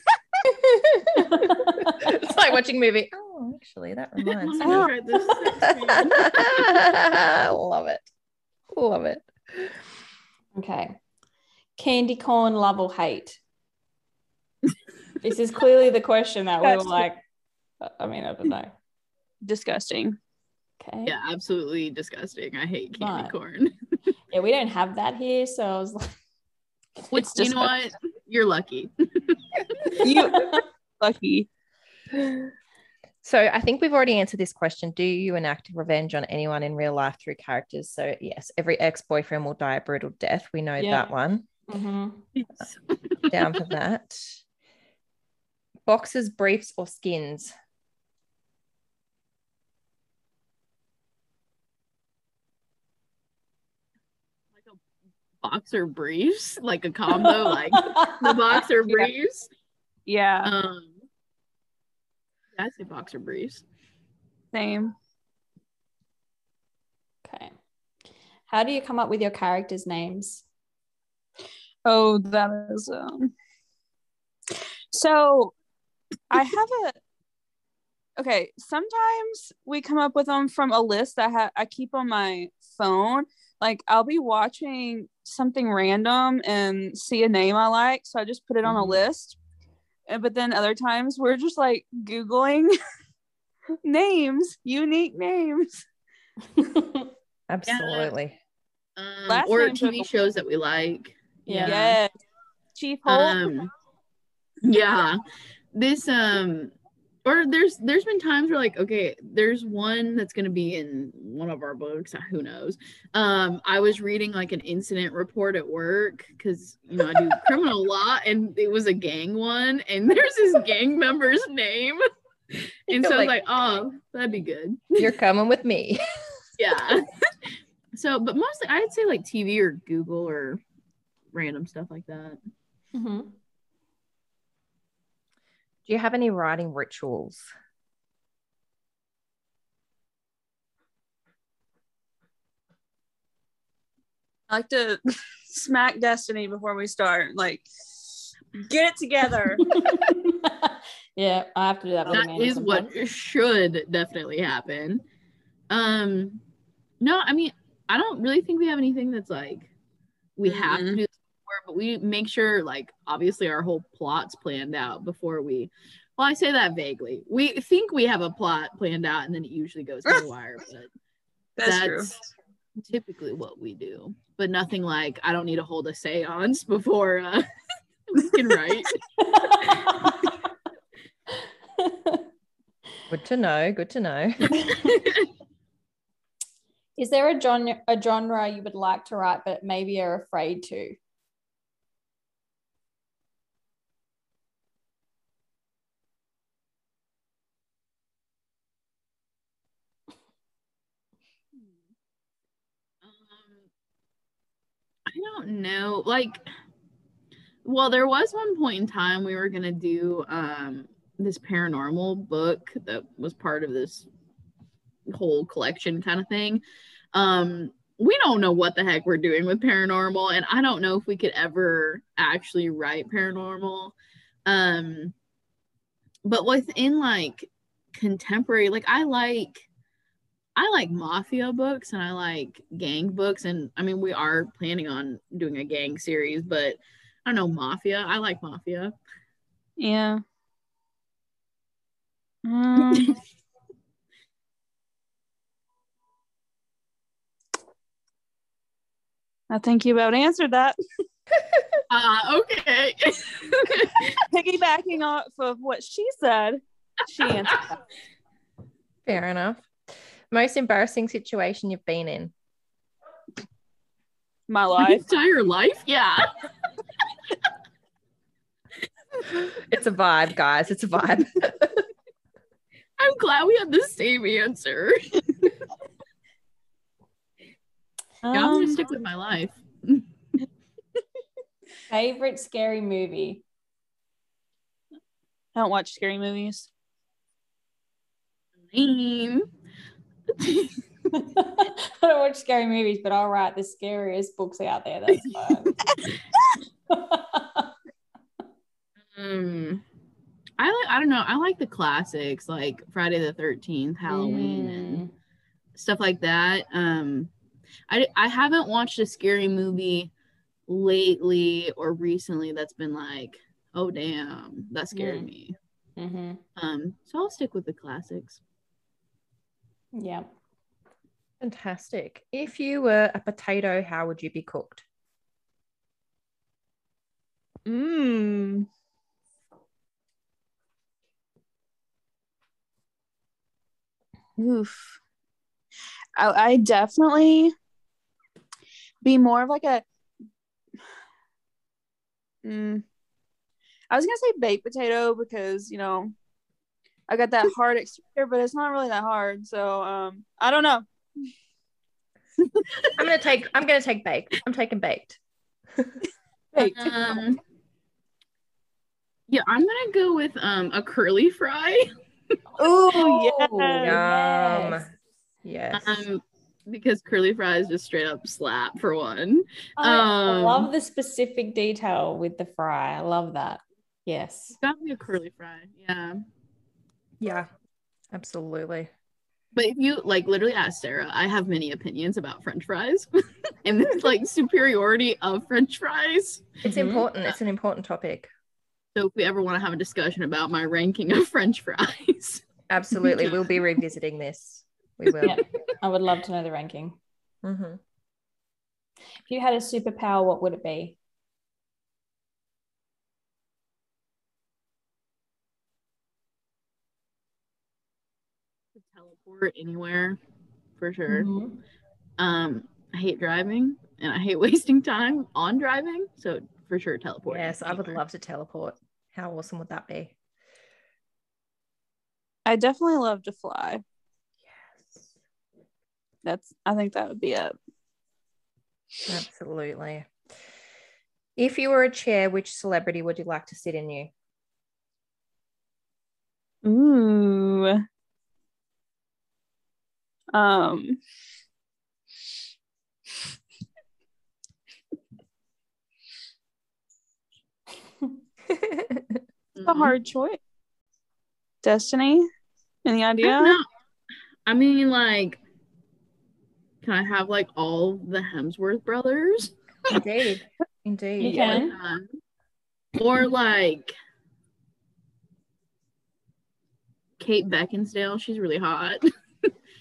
it's like watching a movie. Oh, actually, that reminds me. gonna try this sex scene. Love it. Love it. Okay. Candy corn love or hate? this is clearly the question that we were like, I mean, I don't know. Disgusting. Okay. Yeah, absolutely disgusting. I hate candy Right. corn. Yeah, we don't have that here. So I was like, What's It's you know what? You're lucky. You lucky. So I think we've already answered this question. Do you enact revenge on anyone in real life through characters? So yes, every ex-boyfriend will die a brutal death. We know Yeah. that one. mhm. Down for that. Boxers, briefs, or skins? like a boxer briefs, like a combo, like the boxer Yeah. briefs. Yeah, Um, I say boxer briefs. same. Okay. How do you come up with your characters' names? Oh, that is um so I have a okay, sometimes we come up with them from a list that ha- I keep on my phone. Like I'll be watching something random and see a name I like, so I just put it on a Mhm. list. And but then other times we're just like googling names, unique names. Absolutely. Um, or TV the- shows that we like. Yeah. Yes. Chief Holt. Um, yeah. This um or there's there's been times where like okay there's one that's going to be in one of our books who knows? Um i was reading like an incident report at work because you know i do criminal law and it was a gang one and there's this gang member's name. And so i was Like- like oh that'd be good. You're coming with me. yeah. So but mostly i'd say like tv or google or random stuff like that. Mhm. Do you have any writing rituals? I like to smack Destiny before we start. Like, get it together. yeah, I have to do that. with that what should definitely happen um no i mean i don't really think we have anything that's like we have to Mm-mm. do this before, but we make sure like obviously our whole plot's planned out before we well i say that vaguely we think we have a plot planned out and then it usually goes to the wire but That's, that's, true. typically what we do but nothing like i don't need to hold a seance before uh, we can write Good to know. Good to know. Is there a genre, a genre you would like to write, but maybe are afraid to? I don't know. Like, well, there was one point in time we were gonna do um this paranormal book that was part of this whole collection kind of thing. Um, we don't know what the heck we're doing with paranormal and i don't know if we could ever actually write paranormal um but within like contemporary like i like i like mafia books and i like gang books and i mean we are planning on doing a gang series but i don't know mafia i like mafia Yeah. Um, I think you about answered that. uh okay Piggybacking off of what she said, she answered that. Fair enough. Most embarrassing situation you've been in? My my life. entire life yeah It's a vibe, guys. It's a vibe. i'm glad we had the same answer yeah i'm gonna stick with my life Favorite scary movie? I don't watch scary movies. Lame. I don't watch scary movies, but I'll write the scariest books out there. That's fine. Um, I like. I don't know. I like the classics like Friday the Thirteenth, Halloween, and Mm. stuff like that. Um, I I haven't watched a scary movie lately or recently that's been like, oh damn, that scared Mm. me. Mhm. Um, so I'll stick with the classics. Yeah. Fantastic. If you were a potato, how would you be cooked? Mmm. Oof. I, I definitely be more of like a. Mm, I was gonna say baked potato because you know I got that hard exterior, but it's not really that hard. So um, I don't know. I'm gonna take. I'm gonna take baked. I'm taking baked. Baked. Um, yeah, I'm gonna go with um a curly fry. Ooh, yeah. Yum. yes. Yes. Um, because curly fries just straight up slap for one. I Um, love the specific detail with the fry. I love that. Yes. It's gotta be a curly fry. Yeah. Yeah. Absolutely. But if you like literally ask Sarah, I have many opinions about French fries and the like superiority of French fries. It's Mhm. important. It's an important topic. So if we ever want to have a discussion about my ranking of French fries, Absolutely. We'll be revisiting this. We will. Yeah. I would love to know the ranking. Mhm. If you had a superpower, what would it be? Teleport anywhere for sure. Mhm. Um, I hate driving and I hate wasting time on driving. So for sure teleport. Yes, I would love to teleport. How awesome would that be? I definitely love to fly. Yes. That's. I think that would be it. Absolutely. If you were a chair, which celebrity would you like to sit in you? Ooh. Um. It's a hard choice. Destiny. Any I idea? don't know. I mean, like, can I have like all the Hemsworth brothers? Indeed. You Indeed. can. Um, or like Kate Beckinsdale. She's really hot.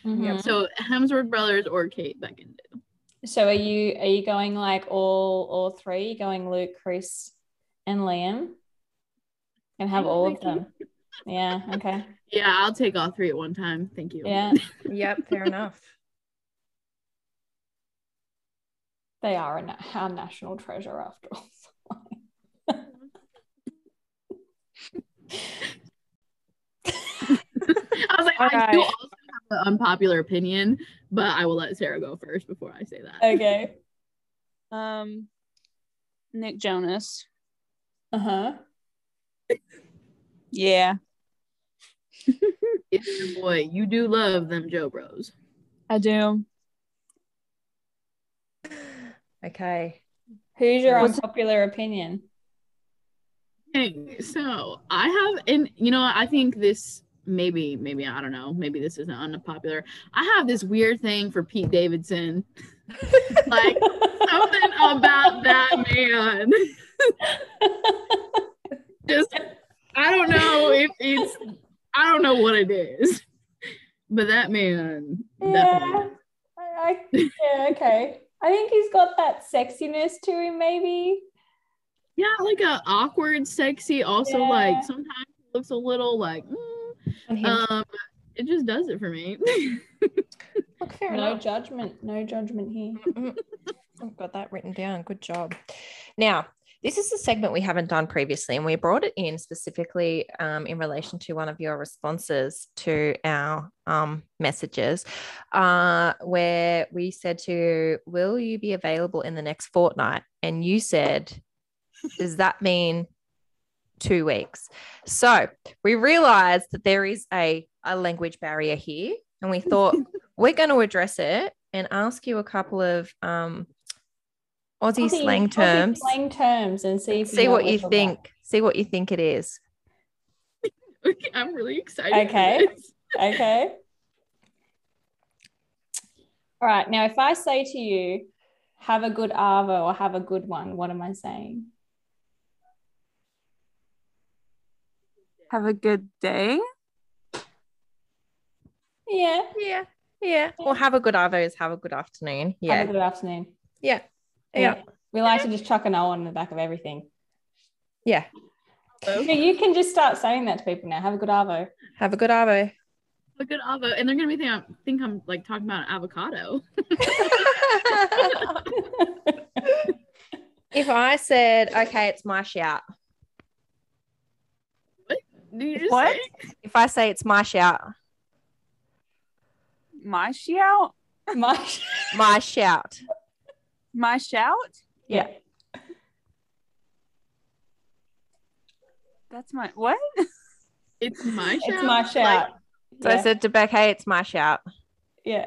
Mhm. So Hemsworth brothers or Kate Beckinsdale. So are you are you going like all all three? Going Luke, Chris, and Liam? And have all of them. Yeah, okay. Yeah, I'll take all three at one time. Thank you. Yeah. Yep, fair enough. They are a na- our national treasure after all. I was like, I do Alright. also have an unpopular opinion, but I will let Sarah go first before I say that. okay. Um. Nick Jonas. Uh-huh. Yeah, It's your boy. You do love them Joe Bros. I do. Okay. Who's your What's- unpopular opinion? Okay, so I have, and you know, I think this maybe, maybe I don't know, maybe this isn't unpopular. I have this weird thing for Pete Davidson, like something about that man. Just, I don't know if it's, I don't know what it is, but that man, yeah. definitely. I, I, yeah, okay. I think he's got that sexiness to him, maybe. Yeah, like a awkward, sexy. Also, Yeah. like sometimes looks a little like. mm. Um, it just does it for me. Look, fair No enough. judgment. No judgment here. I've got that written down. Good job. Now, this is a segment we haven't done previously, and we brought it in specifically um, in relation to one of your responses to our um, messages, uh, where we said to you, Will you be available in the next fortnight? And you said, Does that mean two weeks? So we realized that there is a, a language barrier here, and we thought we're going to address it and ask you a couple of um, Aussie, Aussie- slang Aussie terms. slang terms and see if See know what you talking think. See what you think it is. I'm really excited. Okay. Okay. All right. Now, if I say to you, have a good Arvo or have a good one, what am I saying? Have a good day. Yeah. Yeah, yeah. Or have a good avos. Have a good afternoon. Yeah. Have a good afternoon. yeah, yeah, We like to just chuck an O on the back of everything. yeah. So you can just start saying that to people now. Have a good Arvo. Have a good avo. A good avo, and they're gonna be thinking I'm think I'm like talking about avocado. if I said, okay, it's my shout. Did you just What? say? If I say it's my shout, My shout. My, my shout. My shout. yeah. That's my what? It's my shout. It's my shout. So I said to Beck, hey, it's my shout. yeah.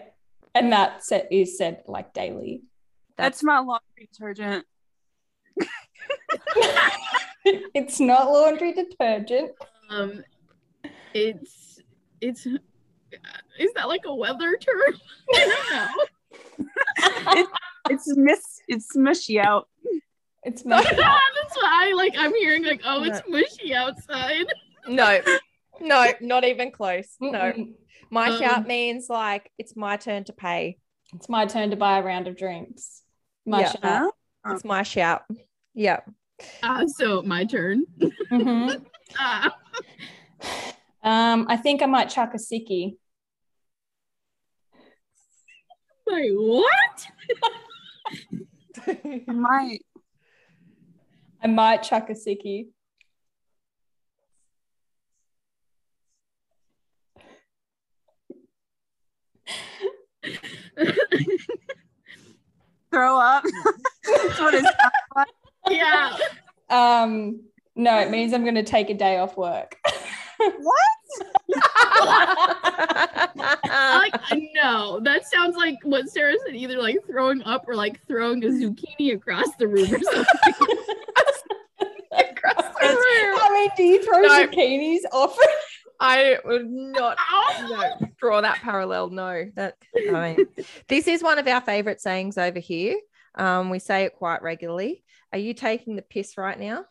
And that set is said like daily. That's my laundry detergent. it's not laundry detergent. Um, it's it's. Is that like a weather term? I don't know. It's miss. It's mushy out. It's my That's why I like. I'm hearing like, oh, it's mushy outside. No, no, not even close. No, my Um, shout means like it's my turn to pay. It's my turn to buy a round of drinks. My Yeah. shout. Huh? It's my shout. Yeah. Uh, so my turn. Mhm. Uh, Um, I think I might chuck a sickie. like what? I might. I might chuck a sickie. Throw up. That's what it's yeah. Um, no, it means I'm going to take a day off work. What? like no, that sounds like what Sarah said, either like throwing up or like throwing a zucchini across the room or something. Across the room. I mean, do you throw No. zucchinis off? I would not no, draw that parallel. No, that I mean, this is one of our favorite sayings over here. Um, we say it quite regularly. Are you taking the piss right now?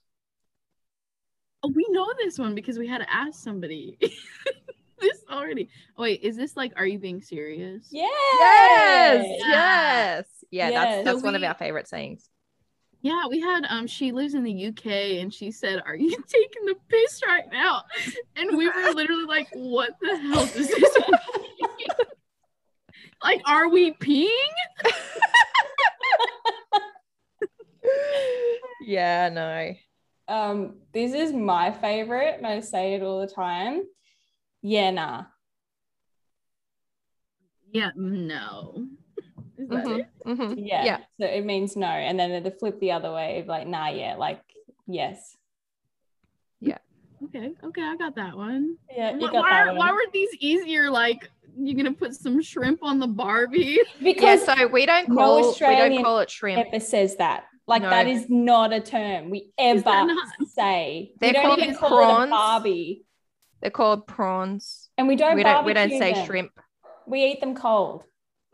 Oh, we know this one because we had to ask somebody this already. Wait, is this like, are you being serious? Yeah. Yes, Yeah. yes, yeah. Yes. That's that's So one of our favorite sayings. Yeah, we had um she lives in the UK and she said, Are you taking the piss right now? And we were literally like, What the hell does this mean? like, are we peeing? Yeah, no. Um, this is my favorite, and I say it all the time. Yeah, nah. Yeah, no. Is that Mhm, it? mhm. Yeah. Yeah. So it means no. And then the flip the other way, like, nah, yeah, like, yes. Yeah. Okay, okay, I got that one. Yeah, you Wh- got why, that why one. were these easier like you're gonna put some shrimp on the Barbie? Yeah, Because so we don't call no call we don't call it shrimp. ever says that. Like No. that is not a term we ever say. They're we don't called even call it a prawns. Barbie, They're called prawns. and we don't. We don't we don't say them. shrimp. We eat them cold.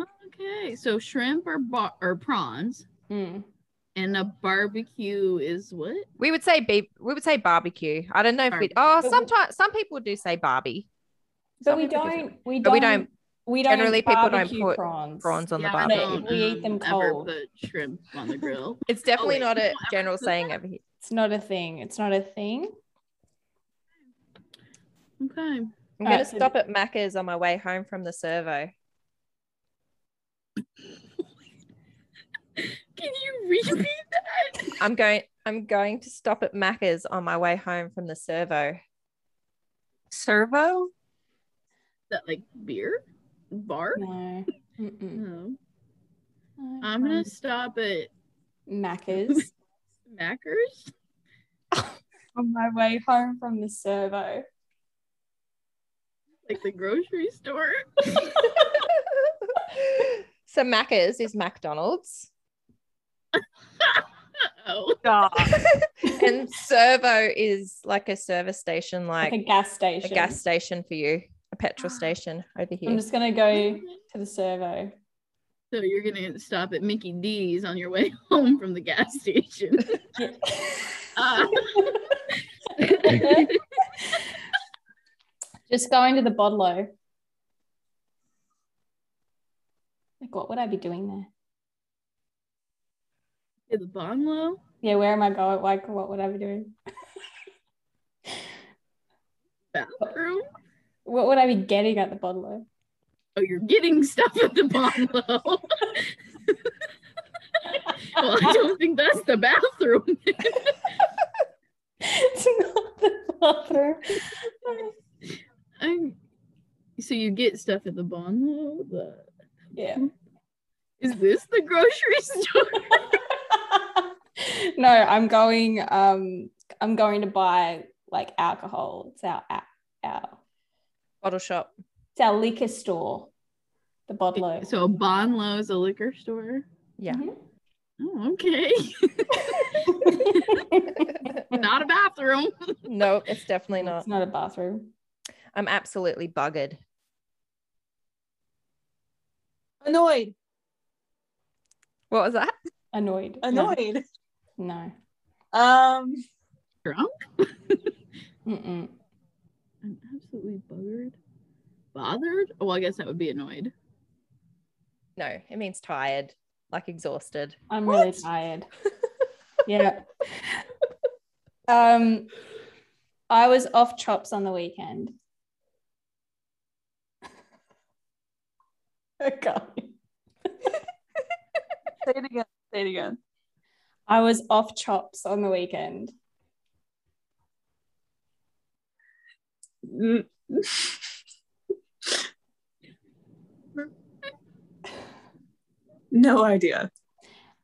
Okay, so shrimp or bar- or prawns, Mm. and a barbecue is what? We would say be- we would say barbecue. I don't know if we Barbecue. oh But we- sometimes some people do say Barbie. But we do say- don't. We don't. We don't- We don't. generally people don't barbecue put prawns. prawns on Yeah, the I barbie. don't, We eat them um, ever. Put shrimp on the grill. It's definitely wait, not a general saying over here. It's not a thing. It's not a thing. Okay. I'm gonna Alright, so stop at Macca's on my way home from the servo. Can you repeat that? I'm going I'm going to stop at Macca's on my way home from the servo. Servo? Is that like beer bar? No. No. No, I'm gonna stop at Macca's Macker's. on my way home from the servo. like the grocery store. so Macca's is McDonald's oh, Stop. and servo is like a service station Like, like a gas station. a gas station for you, a petrol station over here. I'm just gonna go to the servo. so you're gonna stop at Mickey D's on your way home from the gas station. Uh, just going to the Bodlo. Like, what would I be doing there? to the Bonlo. Yeah, where am I going? Like, what would I be doing? bathroom. What would I be getting at the Bodlo? Oh, you're getting stuff at the Bonlo. well, I don't think that's the bathroom. it's not the bathroom. I'm, so you get stuff at the Bonlo. The Yeah. is this the grocery store? no, I'm going. Um, I'm going to buy like alcohol. It's our our, our Bottle shop. it's our liquor store, the Bodlo. so a Bonlo's a liquor store. Yeah. Mhm. Oh, okay. Not a bathroom. no, it's definitely not. It's not a bathroom. I'm absolutely buggered. Annoyed. What was that? Annoyed. No. Annoyed. No. Um, Drunk? Mm-mm. I'm absolutely buggered. Bothered? Well, I guess that would be annoyed. No, it means tired, like exhausted. I'm really tired. yeah. Um, I was off chops on the weekend. okay. say it again. Say it again. I was off chops on the weekend. No idea.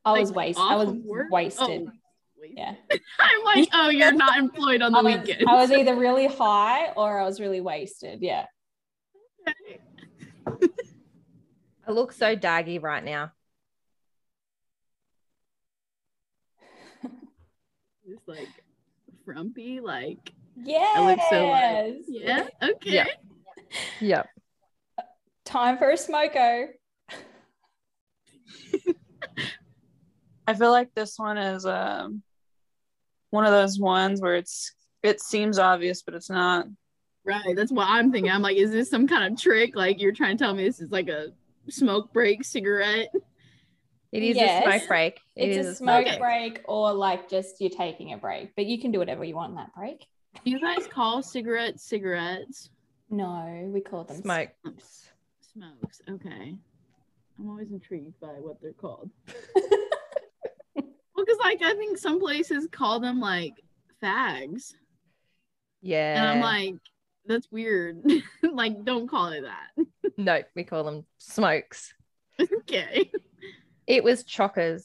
I was Like, wasted. I was work? wasted. Oh. Yeah. I'm like, oh, you're not employed on the I was, weekend. I was either really high or I was really wasted. Yeah. I look so daggy right now. It's like frumpy, like Yes. I look so like, yeah, okay. Yeah. Yep. Time for a smoko. I feel like this one is um one of those ones where it's it seems obvious, but it's not. Right. That's what I'm thinking. I'm like, is this some kind of trick? Like you're trying to tell me this is like a smoke break cigarette? It is Yes. a smoke break. It It's is a smoke break. break or like just you're taking a break, but you can do whatever you want in that break. Do you guys call cigarettes cigarettes? No, we call them Smoke. smokes. Smokes. Okay. I'm always intrigued by what they're called. Well, because like I think some places call them like fags. Yeah. And I'm like, that's weird. like, don't call it that. no, we call them smokes. okay. It was chockers.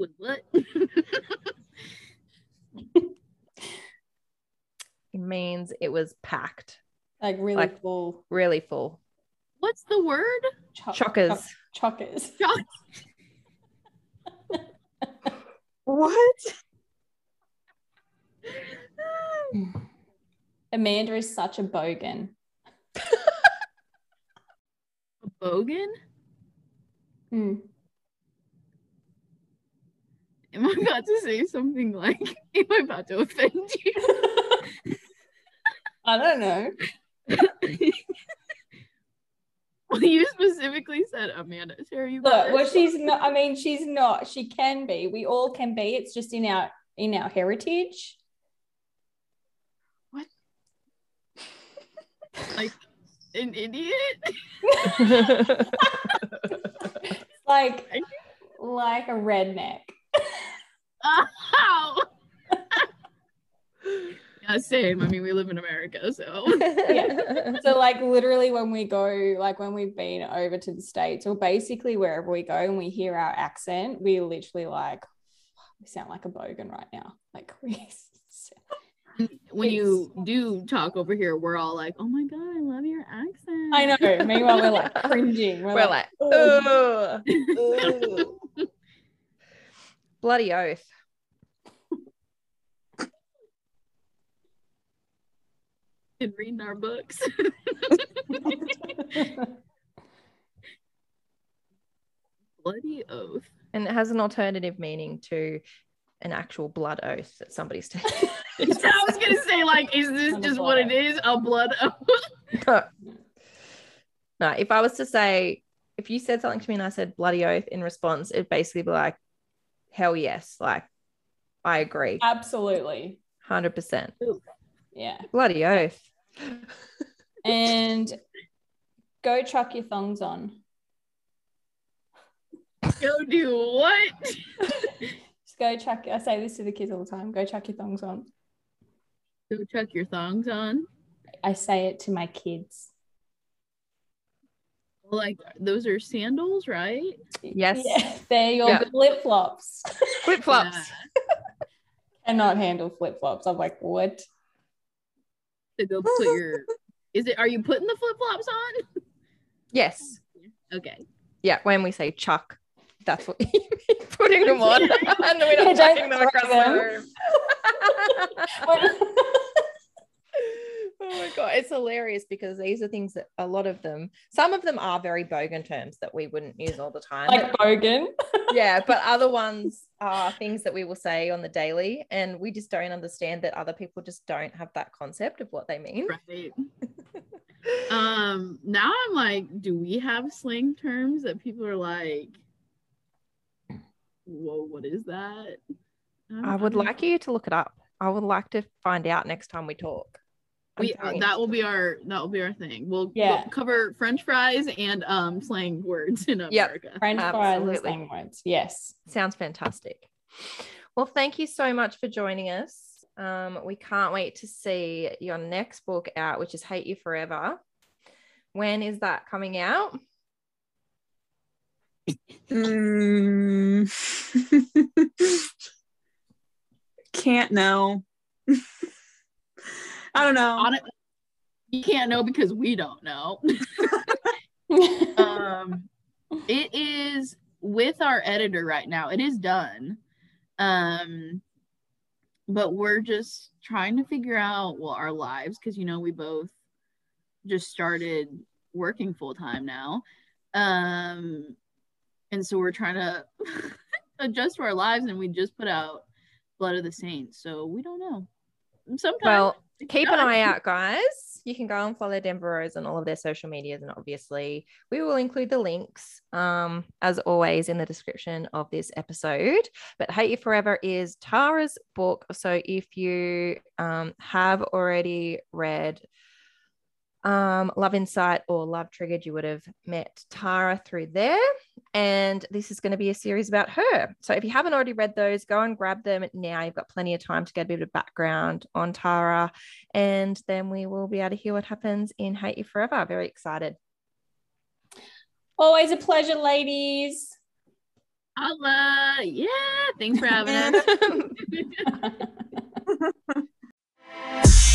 What? what? means it was packed, like really Like- full really full. What's the word? cho- Chockers. cho- chockers. What? Amanda is such a bogan. A bogan? Hmm. Am I about to say something like, am I about to offend you? I don't know. well, you specifically said Amanda. Sarah, you Look, well, she's not. I mean, she's not. She can be. We all can be. It's just in our in our heritage. What? like an idiot. like like a redneck. Ow! yeah, same. I mean, we live in America, so So like literally when we go, like when we've been over to the States or basically wherever we go and we hear our accent, we literally like we sound like a bogan right now. Like we when you do talk over here, we're all like, "Oh my god, I love your accent." I know. Meanwhile, we're like cringing. We're, We're like, like, "Ugh." "Ugh." bloody oath. and reading our books. Bloody oath. And it has an alternative meaning to an actual blood oath that somebody's taken. I was gonna say, like, is this just what it is? A blood oath? no. no, if I was to say, if you said something to me and I said bloody oath in response, it'd basically be like, hell yes. Like, I agree. Absolutely. 100%. Yeah. Bloody oath. And go chuck your thongs on. Go do what? Just go chuck. I say this to the kids all the time. Go chuck your thongs on. Go chuck your thongs on. I say it to my kids. Like those are sandals, right? Yes. Yeah, they're your Yeah. flip flops. Flip flops. Yeah. Cannot handle flip flops. I'm like, what? To go put your. Is it? Are you putting the flip flops on? Yes. Okay. Yeah. When we say chuck, that's what you mean, putting them on. and we're not don't chucking them across them. the room. Oh my god, it's hilarious because these are things that a lot of them, some of them are very bogan terms that we wouldn't use all the time. like bogan. yeah, but other ones are things that we will say on the daily, and we just don't understand that other people just don't have that concept of what they mean. Right. um. Now I'm like, do we have slang terms that people are like, "Whoa, what is that?" I would like you to look it up. I would like to find out next time we talk. I'm We, very that will be our that will be our thing. We'll, Yeah. we'll cover French fries and um slang words in Yep. America. French fries and slang words. Yes. Sounds fantastic. Well, thank you so much for joining us. Um, we can't wait to see your next book out, which is Hate You Forever. When is that coming out? Mm. Can't know. I don't know. You can't know because we don't know. um it is with our editor right now. It is done. Um but we're just trying to figure out well our lives because you know we both just started working full time now. Um and so we're trying to adjust to our lives and we just put out blood of the saints. So we don't know. Sometimes Well, keep an eye out, guys. You can go and follow Denver Rose on all of their social medias, and obviously, we will include the links, um, as always, in the description of this episode. But Hate You Forever is Tara's book. So if you um, have already read um, Love Insight or Love Triggered, you would have met Tara through there. And this is going to be a series about her. So if you haven't already read those, go and grab them now. You've got plenty of time to get a bit of background on Tara. And then we will be able to hear what happens in Hate You Forever. Very excited. Always a pleasure, ladies. Holla. yeah thanks for having us Bye.